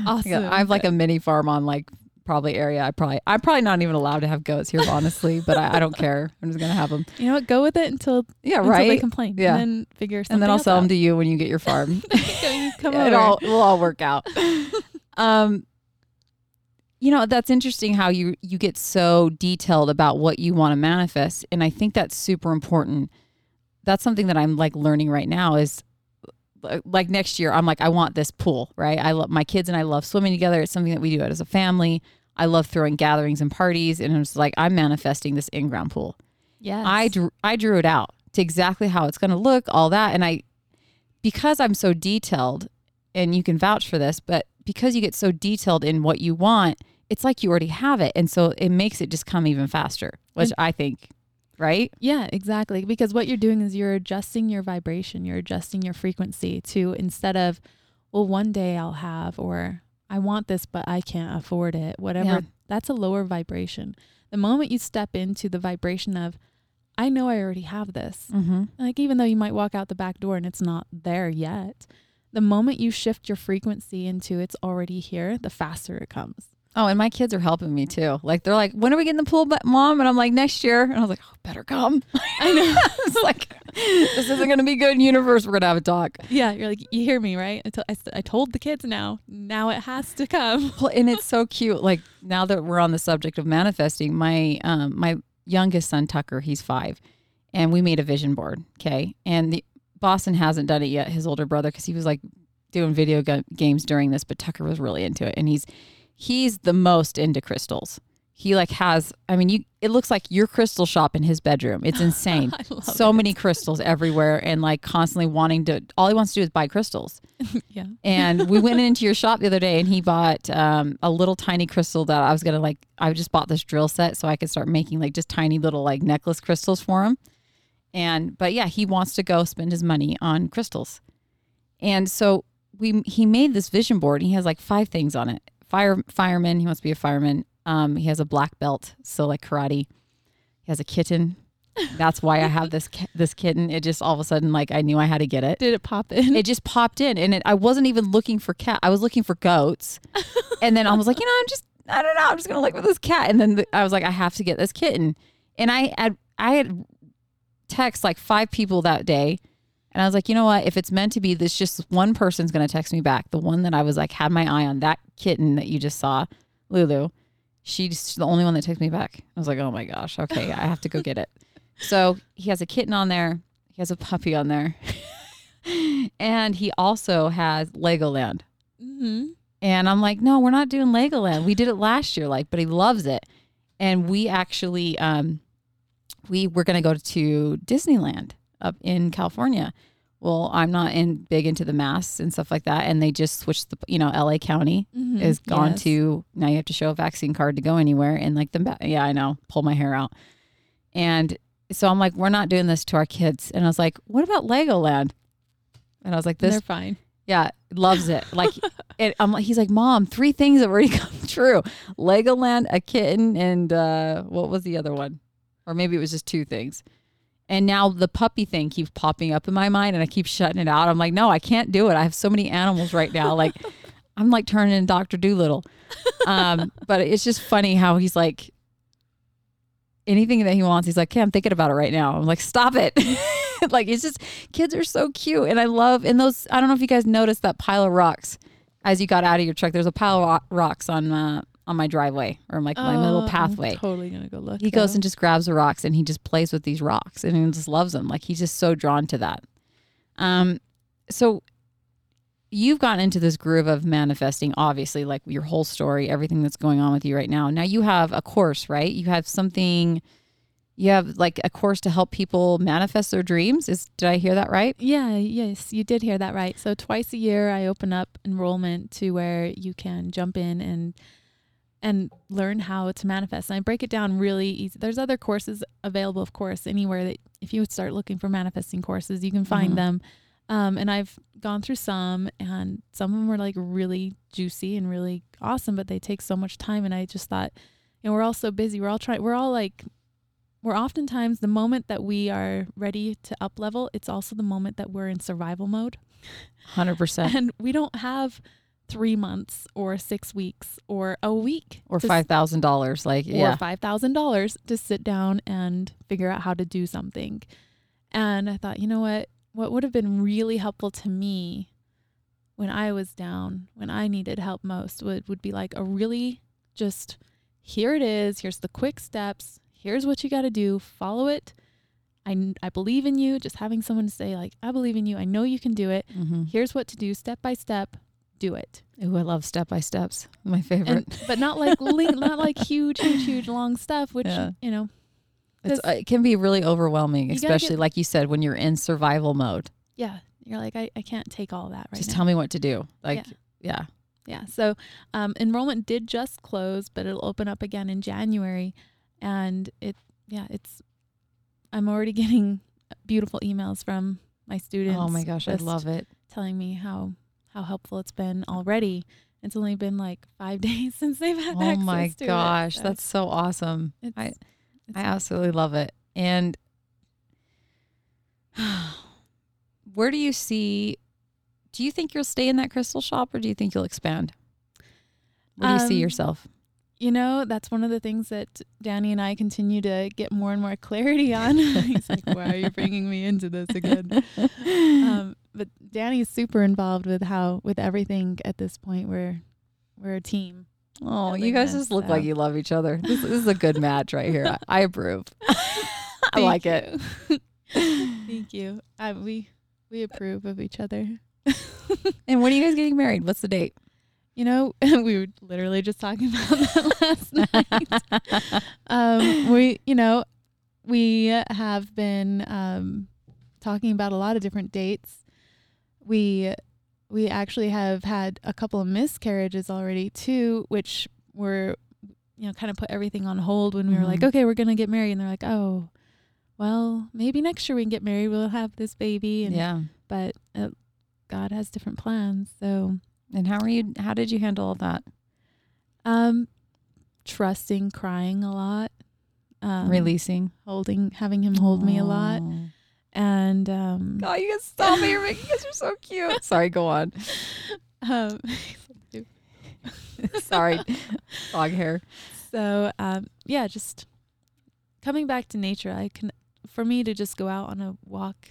Awesome. I have like a mini farm on like probably area. I probably I'm probably not even allowed to have goats here, honestly, but I, I don't care. I'm just gonna have them. You know what? Go with it until Yeah, until they right. complain. Yeah. and then figure something. And then I'll sell them out. to you when you get your farm. You Come on. it over. all will all work out. um, you know that's interesting how you you get so detailed about what you want to manifest, and I think that's super important. That's something that I'm like learning right now is like next year I'm like I want this pool, right? I love my kids and I love swimming together. It's something that we do as a family. I love throwing gatherings and parties, and it's like I'm manifesting this in-ground pool. yeah I drew I drew it out to exactly how it's going to look, all that, and I because I'm so detailed, and you can vouch for this, but because you get so detailed in what you want, it's like you already have it, and so it makes it just come even faster, which I think, right? Yeah, exactly. Because what you're doing is you're adjusting your vibration, you're adjusting your frequency to instead of, well, one day I'll have, or I want this, but I can't afford it, whatever. Yeah. That's a lower vibration. The moment you step into the vibration of, I know I already have this, Mm-hmm. like even though you might walk out the back door and it's not there yet, the moment you shift your frequency into it's already here, the faster it comes. Oh, and my kids are helping me too. Like they're like, "When are we getting the pool, mom?" And I'm like, "Next year." And I was like, oh, "Better come." I know. it's like this isn't going to be good. In universe, we're going to have a talk. Yeah, you're like, you hear me, right? I, to- I I told the kids now. Now it has to come. Well, and it's so cute. Like now that we're on the subject of manifesting, my um my youngest son Tucker, he's five, and we made a vision board. Okay, and the Boston hasn't done it yet. His older brother, because he was like doing video ga- games during this, but Tucker was really into it, and he's he's the most into crystals. He like has, I mean, you. It looks like your crystal shop in his bedroom. It's insane. So it. many crystals everywhere, and like constantly wanting to. All he wants to do is buy crystals. Yeah. And we went into your shop the other day, and he bought um, a little tiny crystal that I was gonna like. I just bought this drill set so I could start making like just tiny little like necklace crystals for him. And but yeah, he wants to go spend his money on crystals. And so we he made this vision board. And he has like five things on it. Fire fireman. He wants to be a fireman. Um, he has a black belt, so like karate. He has a kitten. That's why I have this ki- this kitten. It just all of a sudden like I knew I had to get it Did it pop in? it just popped in and it, I wasn't even looking for cat. I was looking for goats. and then I was like, you know, I'm just, I don't know. I'm just going to look for this cat. And then the, I was like, I have to get this kitten. And I had, I had text like five people that day. And I was like, you know what? If it's meant to be, this just one person's going to text me back. The one that I was like, had my eye on that kitten that you just saw, Lulu. She's the only one that texted me back. I was like, oh my gosh. Okay. I have to go get it. So he has a kitten on there. He has a puppy on there. and he also has Legoland. mm-hmm. And I'm like, no, we're not doing Legoland. We did it last year, like, but he loves it. And we actually, um, we were going to go to Disneyland up in California. Well, I'm not in big into the masks and stuff like that. And they just switched the, you know, LA County Mm-hmm. is gone to now you have to show a vaccine card to go anywhere. And like the, yeah, I know, pull my hair out. And so I'm like, we're not doing this to our kids. And I was like, what about Legoland? And I was like, this They're fine. yeah, loves it. Like, it, I'm like, he's like, Mom, three things have already come true: Legoland, a kitten, and uh, what was the other one? Or maybe it was just two things. And now the puppy thing keeps popping up in my mind, and I keep shutting it out. I'm like, no, I can't do it. I have so many animals right now. Like, I'm like turning into Doctor Dolittle. Um, but it's just funny how he's like, anything that he wants, he's like, okay, I'm thinking about it right now. I'm like, stop it. like, it's just, kids are so cute. And I love, and those, I don't know if you guys noticed that pile of rocks as you got out of your truck. There's a pile of rocks on, uh, on my driveway or like my Oh, little I'm pathway. totally gonna go look. He goes and just grabs the rocks and he just plays with these rocks and he just loves them. Like he's just so drawn to that. Um, so you've gotten into this groove of manifesting, obviously, like your whole story, everything that's going on with you right now. Now you have a course, right? You have something. You have like a course to help people manifest their dreams. Is did I hear that right? Yeah, yes, you did hear that right. So twice a year I open up enrollment to where you can jump in and and learn how to manifest. And I break it down really easy. There's other courses available, of course, anywhere that if you would start looking for manifesting courses, you can find Mhm. them. Um, and I've gone through some, and some of them were like really juicy and really awesome, but they take so much time. And I just thought, you know, we're all so busy. We're all trying. We're all like we're oftentimes the moment that we are ready to up level, it's also the moment that we're in survival mode. 100%. And we don't have three months or six weeks or a week Or $5,000. Like, yeah. or five thousand dollars to sit down and figure out how to do something. And I thought, you know what? What would have been really helpful to me when I was down, when I needed help most, would would be like a really just here it is. Here's the quick steps. Here's what you got to do. Follow it. I, I believe in you. Just having someone say like, I believe in you. I know you can do it. Mm-hmm. Here's what to do, step by step. Do it. Ooh, I love step by steps. My favorite. And, but not like not like huge, huge, huge long stuff. Which Yeah. you know, It's, 'cause- it can be really overwhelming, especially get- like you said, when you're in survival mode. yeah, you're like, I, I can't take all that right Just now. tell me what to do. Like, Yeah. yeah. Yeah. So um, enrollment did just close, but it'll open up again in January. And it, yeah, it's, I'm already getting beautiful emails from my students. Oh my gosh, I love it. Telling me how, how helpful it's been already. It's only been like five days since they've had Oh access my to it, gosh, so that's so awesome. it's, I- it's- I absolutely love it. And where do you see? Do you think you'll stay in that crystal shop, or do you think you'll expand? Where do you see Um, yourself? You know, that's one of the things that Danny and I continue to get more and more clarity on. He's like, why are you bringing me into this again? Um, but Danny's super involved with how, with everything at this point. We're, we're a team. oh, you guys this, just look so. like you love each other. This, this is a good match right here. I, I approve. I like it. Thank you. I, we, we approve of each other. And when are you guys getting married? What's the date? You know, we were literally just talking about that last night. um, we, you know, we have been um, talking about a lot of different dates. We we actually have had a couple of miscarriages already too, which were you know kind of put everything on hold when we were like, Mhm. okay, we're gonna get married, and they're like, oh, well, maybe next year we can get married. We'll have this baby, and yeah. but uh, God has different plans, so. And how are you? How did you handle all that? Um, trusting, crying a lot, um, Releasing. holding, having him hold me a lot, Oh. and um, God, you guys stop me. You're making us. You're so cute. Sorry, go on. um, Sorry, dog hair. so um, yeah, just coming back to nature. I can, for me to just go out on a walk,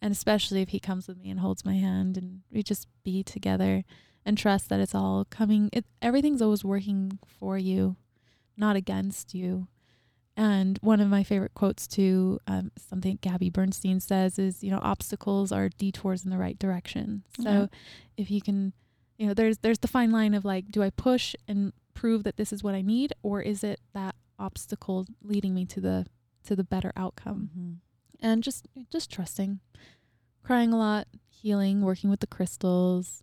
and especially if he comes with me and holds my hand, and we just be together and trust that it's all coming. It everything's always working for you, not against you. And one of my favorite quotes too, um, something Gabby Bernstein says is, you know, obstacles are detours in the right direction. So Yeah. if you can, you know, there's there's the fine line of like, do I push and prove that this is what I need, or is it that obstacle leading me to the to the better outcome? Mm-hmm. And just just trusting, crying a lot, healing, working with the crystals,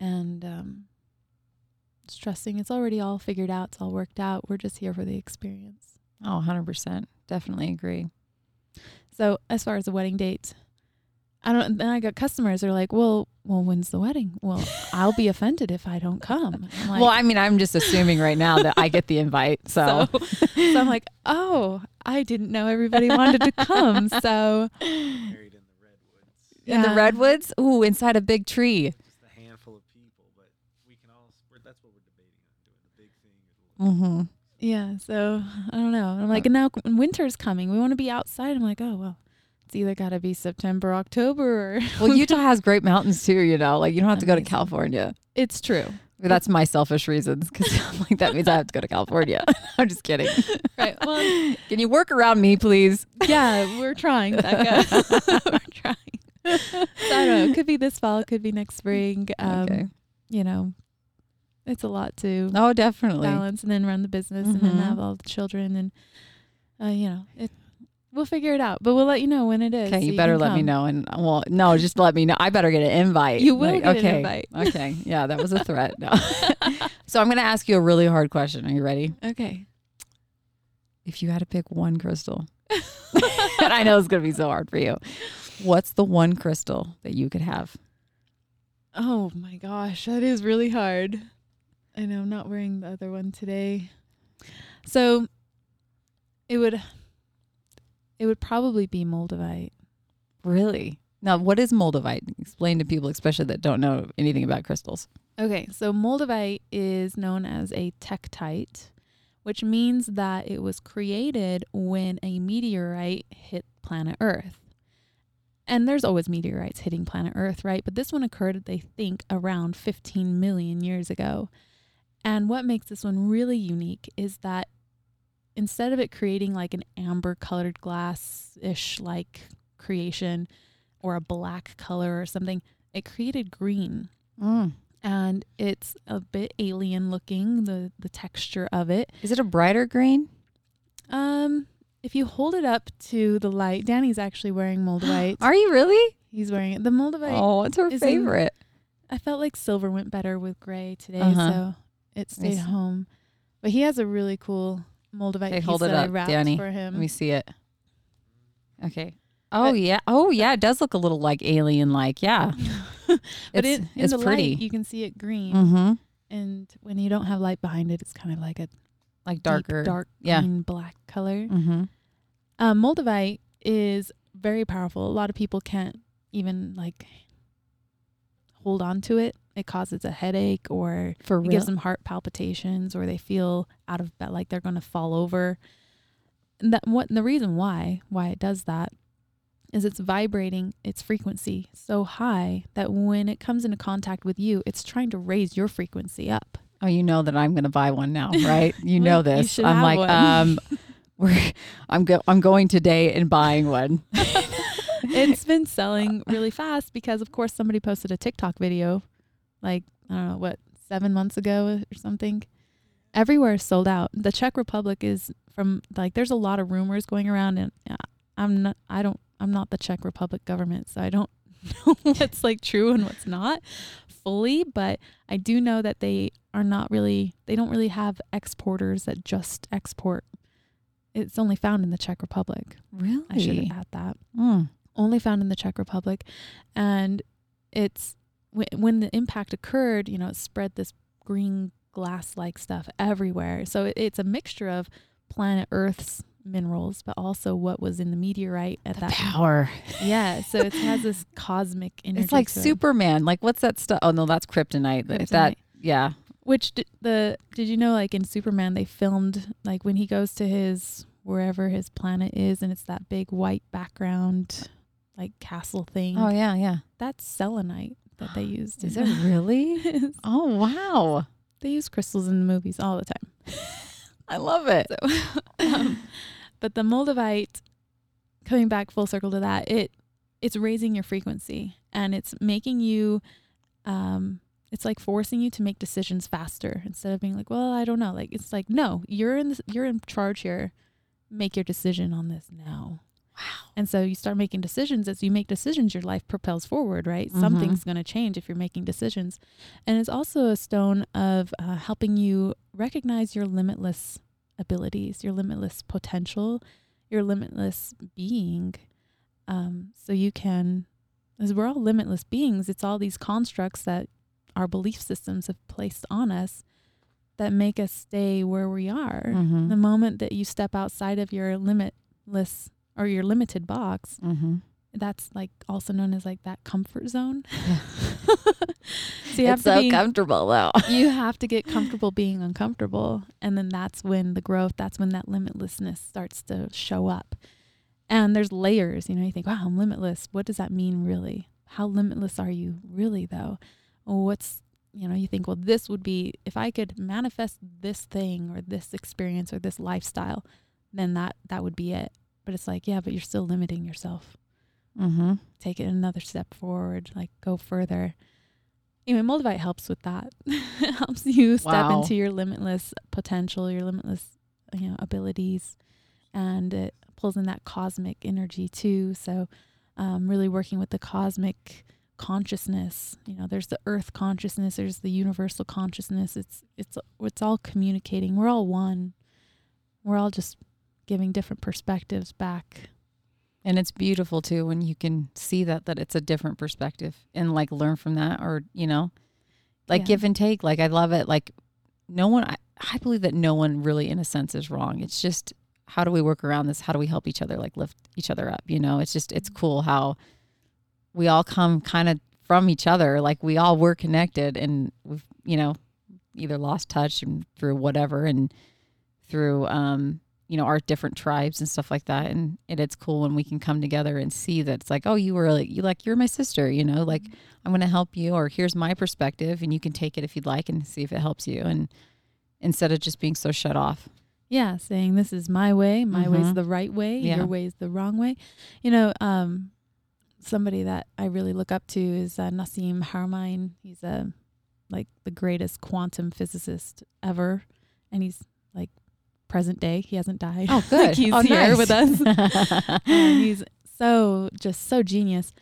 and um, just trusting it's already all figured out. It's all worked out. We're just here for the experience. Oh, 100%. Definitely agree. So as far as the wedding date, I don't. Then I got customers that are like, "Well, well, when's the wedding?" Well, I'll be offended if I don't come. Like, well, I mean, I'm just assuming right now that I get the invite. So, so, so I'm like, "Oh, I didn't know everybody wanted to come." So Married in the redwoods. in the redwoods, ooh, inside a big tree. Just a handful of people, but we can all. we're- That's what we're debating on doing the big thing. or the little Mm-hmm. Yeah, so I don't know. I'm like, and now winter's coming, we want to be outside. I'm like, oh well, it's either got to be September, October, or Well, Utah has great mountains too, you know, like you don't have to go to California. it's true, that's my selfish reasons because I'm like, that means I have to go to California. I'm just kidding. right? Well, Can you work around me, please? yeah, we're trying, Becca. we're trying. So I don't know. It could be this fall. It could be next spring. Um, okay. You know, it's a lot to Oh, definitely. balance and then run the business and then Mhm. have all the children and uh, you know it. We'll figure it out, but we'll let you know when it is. Okay, so you better can let me know. And well, no, just let me know. I better get an invite. You will Like, get an okay. invite. okay. Yeah, that was a threat. No. so I'm going to ask you a really hard question. Are you ready? Okay. If you had to pick one crystal, and I know it's going to be so hard for you, what's the one crystal that you could have? Oh my gosh, that is really hard. I know I'm not wearing the other one today. So it would It would probably be moldavite. Really? Now, what is moldavite? Explain to people, especially that don't know anything about crystals. Okay, so moldavite is known as a tektite, which means that it was created when a meteorite hit planet Earth. And there's always meteorites hitting planet Earth, right? But this one occurred, they think, around 15 million years ago. And what makes this one really unique is that instead of it creating like an amber colored glass ish like creation or a black color or something, it created green Mm. and it's a bit alien looking the the texture of it Is it a brighter green? um if you hold it up to the light danny's actually wearing moldavite Are you really? he's wearing it the moldavite Oh, it's her in- favorite. i felt like silver went better with gray today Uh-huh. so it stayed Nice. home but he has a really cool moldavite Okay, hold it up, Danny. for him Let me see it. Okay. Oh But- yeah. Oh yeah. It does look a little like alien like. Yeah. but it's in, in it's the pretty. light you can see it green mm-hmm. and when you don't have light behind it it's kind of like a Like deep, darker. dark yeah. green black color Mm-hmm. Um, moldavite is very powerful. A lot of people can't even like hold on to it. It causes a headache or For it real. gives them heart palpitations or they feel out of bed like they're going to fall over. And that what the reason why why it does that is it's vibrating its frequency so high that when it comes into contact with you, it's trying to raise your frequency up. Oh, you know that I'm going to buy one now, right? You know this. should I'm like, um, we're, I'm go, I'm going today and buying one. it's been selling really fast because of course somebody posted a TikTok video like I don't know what 7 months ago or something. Everywhere is sold out. The Czech Republic is from like there's a lot of rumors going around and I'm not I don't I'm not the Czech Republic government so I don't know what's like true and what's not fully but I do know that they are not really they don't really have exporters that just export. It's only found in the Czech Republic. Really? I should have had that Mm. only found in the Czech Republic, and it's when, when the impact occurred, you know, it spread this green glass-like stuff everywhere. So it, it's a mixture of planet Earth's minerals, but also what was in the meteorite at The that. power. Yeah, so it has this cosmic energy. It's like to it. Superman. Like what's that stuff? Oh no, that's kryptonite. That- That yeah. Which did the did you know like in Superman they filmed like when he goes to his wherever his planet is and it's that big white background like castle thing. Oh yeah, yeah. That's selenite that they used. Is it really? Oh wow. they use crystals in the movies all the time. I love it. So, um, but the moldavite, coming back full circle to that, it it's raising your frequency and it's making you, um, it's like forcing you to make decisions faster instead of being like, well, I don't know. Like it's like, no, you're in this, you're in charge here. Make your decision on this now. Wow. And so you start making decisions. As you make decisions, your life propels forward, right? Mhm. Something's going to change if you're making decisions. And it's also a stone of uh, helping you recognize your limitless abilities, your limitless potential, your limitless being. Um, so you can, as we're all limitless beings, it's all these constructs that our belief systems have placed on us that make us stay where we are. Mhm. The moment that you step outside of your limitless or your limited box, Mm-hmm. that's like also known as like that comfort zone. so you have it's to so be, comfortable though. you have to get comfortable being uncomfortable and then that's when the growth that's when that limitlessness starts to show up and there's layers you know you think wow i'm limitless what does that mean really how limitless are you really though what's you know you think well this would be if i could manifest this thing or this experience or this lifestyle then that that would be it but it's like yeah but you're still limiting yourself Mm-hmm. take it another step forward, like go further. Anyway, Moldavite helps with that. it helps you step Wow. into your limitless potential, your limitless, you know, abilities, and it pulls in that cosmic energy too. So, um, really working with the cosmic consciousness. You know, there's the Earth consciousness, there's the universal consciousness. It's it's it's all communicating. We're all one. We're all just giving different perspectives back And it's beautiful too when you can see that that it's a different perspective and like learn from that or, you know, like Yeah. give and take. Like I love it. Like no one I, I believe that no one really in a sense is wrong. It's just how do we work around this? How do we help each other like lift each other up? You know, it's just it's cool how we all come kind of from each other. Like we all were connected and we've, you know, either lost touch and through whatever and through um you know our different tribes and stuff like that and it, it's cool when we can come together and see that it's like oh you were like you like you're my sister you know like i'm going to help you or here's my perspective and you can take it if you'd like and see if it helps you and instead of just being so shut off Yeah, saying this is my way, my way's Mhm. the right way, Yeah. your way's the wrong way. You know, um, somebody that I really look up to is uh, Nassim Haramein. He's a like the greatest quantum physicist ever, and he's present day. He hasn't died. oh Like, he's oh, here nice. with us. and he's so just so genius.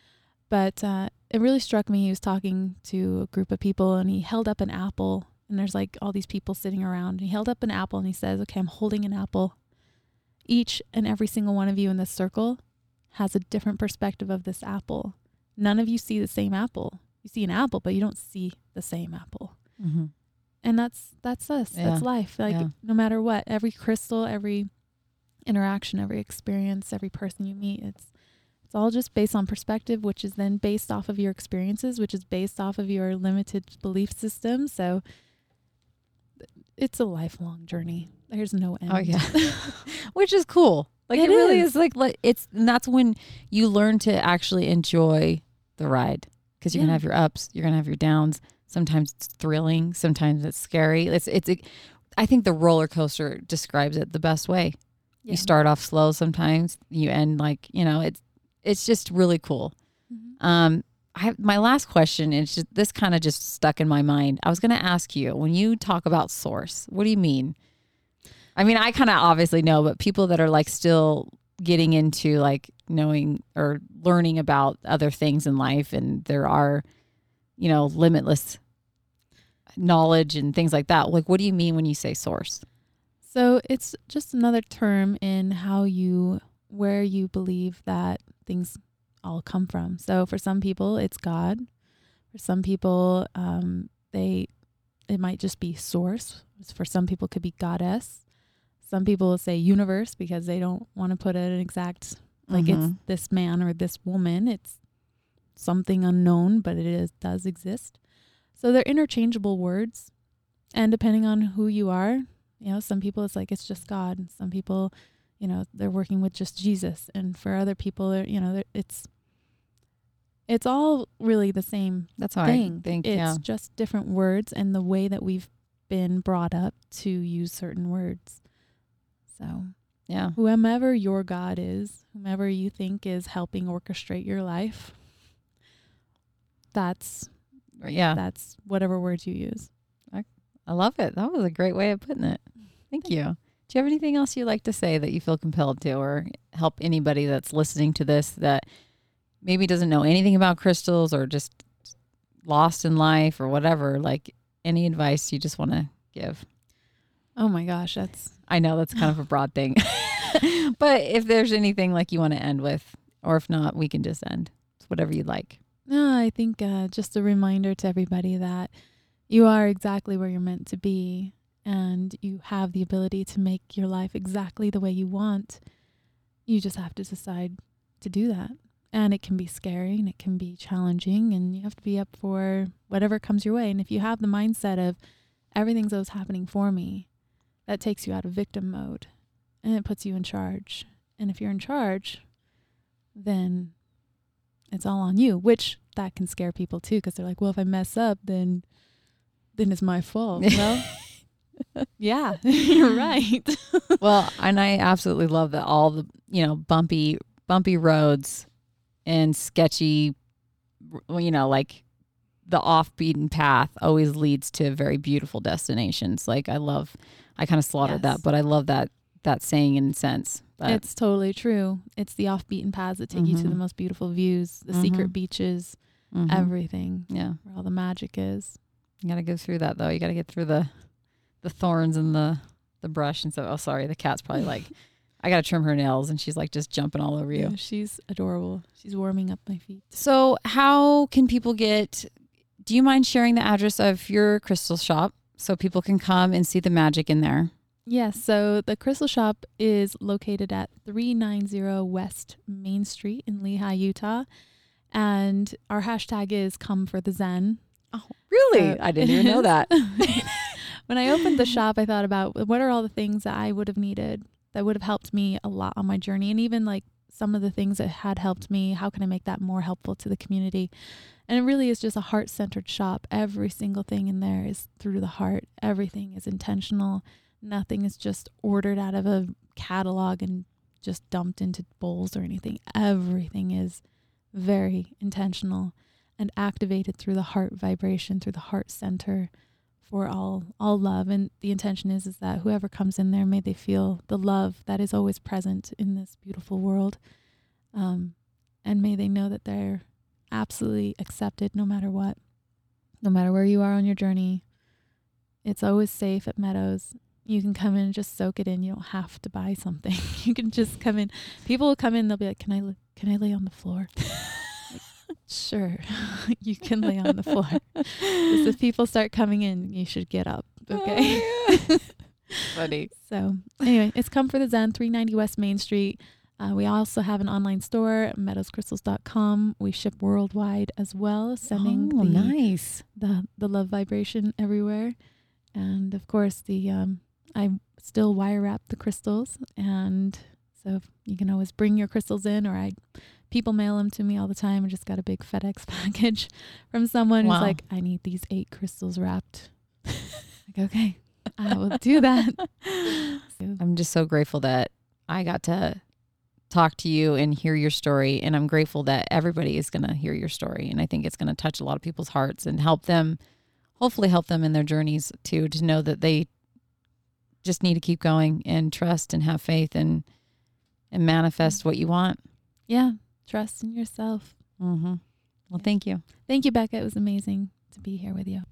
But uh, it really struck me. He was talking to a group of people, and he held up an apple. And there's like all these people sitting around. And he held up an apple, and he says, "Okay, I'm holding an apple. Each and every single one of you in this circle has a different perspective of this apple. None of you see the same apple. You see an apple, but you don't see the same apple." Mhm. And that's that's us Yeah. that's life like Yeah. no matter what every crystal every interaction every experience every person you meet it's it's all just based on perspective which is then based off of your experiences which is based off of your limited belief system so it's a lifelong journey there's no end Oh yeah, which is cool. Like it, It really is. is. Like like it's and that's when you learn to actually enjoy the ride because you're gonna have your ups, you're gonna have your downs. Sometimes it's thrilling, sometimes it's scary. It's it's. I think the roller coaster describes it the best way. Yeah. You start off slow sometimes, you end like you know it's it's just really cool. Mhm. Um, I my last question is just this kind of just stuck in my mind. I was going to ask you when you talk about source, what do you mean? I mean, I kind of obviously know, but people that are like still getting into like knowing or learning about other things in life, and there are, you know, limitless knowledge and things like that. Like, what do you mean when you say source? So it's just another term in how you, where you believe that things all come from. So for some people, it's God. For some people, um, they, it might just be source. For some people, it could be goddess. Some people will say universe because they don't want to put it an exact, like it's Mhm. this man or this woman. It's something unknown, but it is does exist. So they're interchangeable words. And depending on who you are, you know, some people it's like it's just God. And some people, you know, they're working with just Jesus. And for other people, you know, it's it's all really the same That's how thing. I think. it's yeah. just different words and the way that we've been brought up to use certain words. So Yeah. whomever your God is, whomever you think is helping orchestrate your life, that's Yeah. that's whatever words you use. I I love it. That was a great way of putting it. Thank you. Do you have anything else you'd like to say that you feel compelled to, or help anybody that's listening to this that maybe doesn't know anything about crystals or just lost in life or whatever? Like any advice you just want to give? Oh my gosh, that's I know that's kind of a broad thing, but if there's anything like you want to end with, or if not, we can just end. It's whatever you'd like. No, I think uh, just a reminder to everybody that you are exactly where you're meant to be and you have the ability to make your life exactly the way you want. You just have to decide to do that. And it can be scary and it can be challenging, and you have to be up for whatever comes your way. And if you have the mindset of everything's always happening for me, that takes you out of victim mode and it puts you in charge. And if you're in charge, then it's all on you, which that can scare people too because they're like, well, if I mess up, then then it's my fault. well, yeah, you're right. well, and I absolutely love that all the you know bumpy bumpy roads and sketchy, you know, like the off beaten path always leads to very beautiful destinations. Like I love, I kind of slaughtered Yes. that, but I love that that saying in a sense. But it's totally true. It's the off beaten paths that take you to the Mhm. most beautiful views, the Mhm. secret beaches, mhm. everything, yeah, where all the magic is. you got to go through that though. You got to get through the the thorns and the the brush and so. Oh, sorry, the cat's probably like. I got to trim her nails, and she's like just jumping all over you. Yeah, she's adorable. She's warming up my feet. So, how can people get? Do you mind sharing the address of your crystal shop so people can come and see the magic in there? Yes, so the Crystal Shop is located at 390 West Main Street in Lehi, Utah. And our hashtag is come for the Zen. Oh, really? So- I didn't even know that. when I opened the shop, I thought about what are all the things that I would have needed that would have helped me a lot on my journey. And even like some of the things that had helped me, how can I make that more helpful to the community? And it really is just a heart centered shop. Every single thing in there is through the heart, everything is intentional. Nothing is just ordered out of a catalog and just dumped into bowls or anything. Everything is very intentional and activated through the heart vibration, through the heart center for all all love. And the intention is is that whoever comes in there, may they feel the love that is always present in this beautiful world. Um, and may they know that they're absolutely accepted no matter what. No matter where you are on your journey. It's always safe at Meadows. You can come in and just soak it in. You don't have to buy something. you can just come in. People will come in. They'll be like, "Can I? li- Can I lay on the floor?" Like, sure, you can lay on the floor. If people start coming in, you should get up. Okay. Funny. So anyway, it's come for the Zen, 390 West Main Street. Uh, we also have an online store, meadowscrystals.com. We ship worldwide as well, sending oh, the, nice. the the love vibration everywhere. And of course, the um, I still wire wrap the crystals, and so you can always bring your crystals in, or I people mail them to me all the time. I just got a big FedEx package from someone Wow. who's like, I need these eight crystals wrapped. like, okay, I will do that. So, I'm just so grateful that I got to talk to you and hear your story. And I'm grateful that everybody is going to hear your story. And I think it's going to touch a lot of people's hearts and help them, hopefully, help them in their journeys too, to know that they just need to keep going and trust and have faith and and manifest what you want. yeah, trust in yourself. Mm-hmm. Well, thank you. Thank you, Becca. It was amazing to be here with you.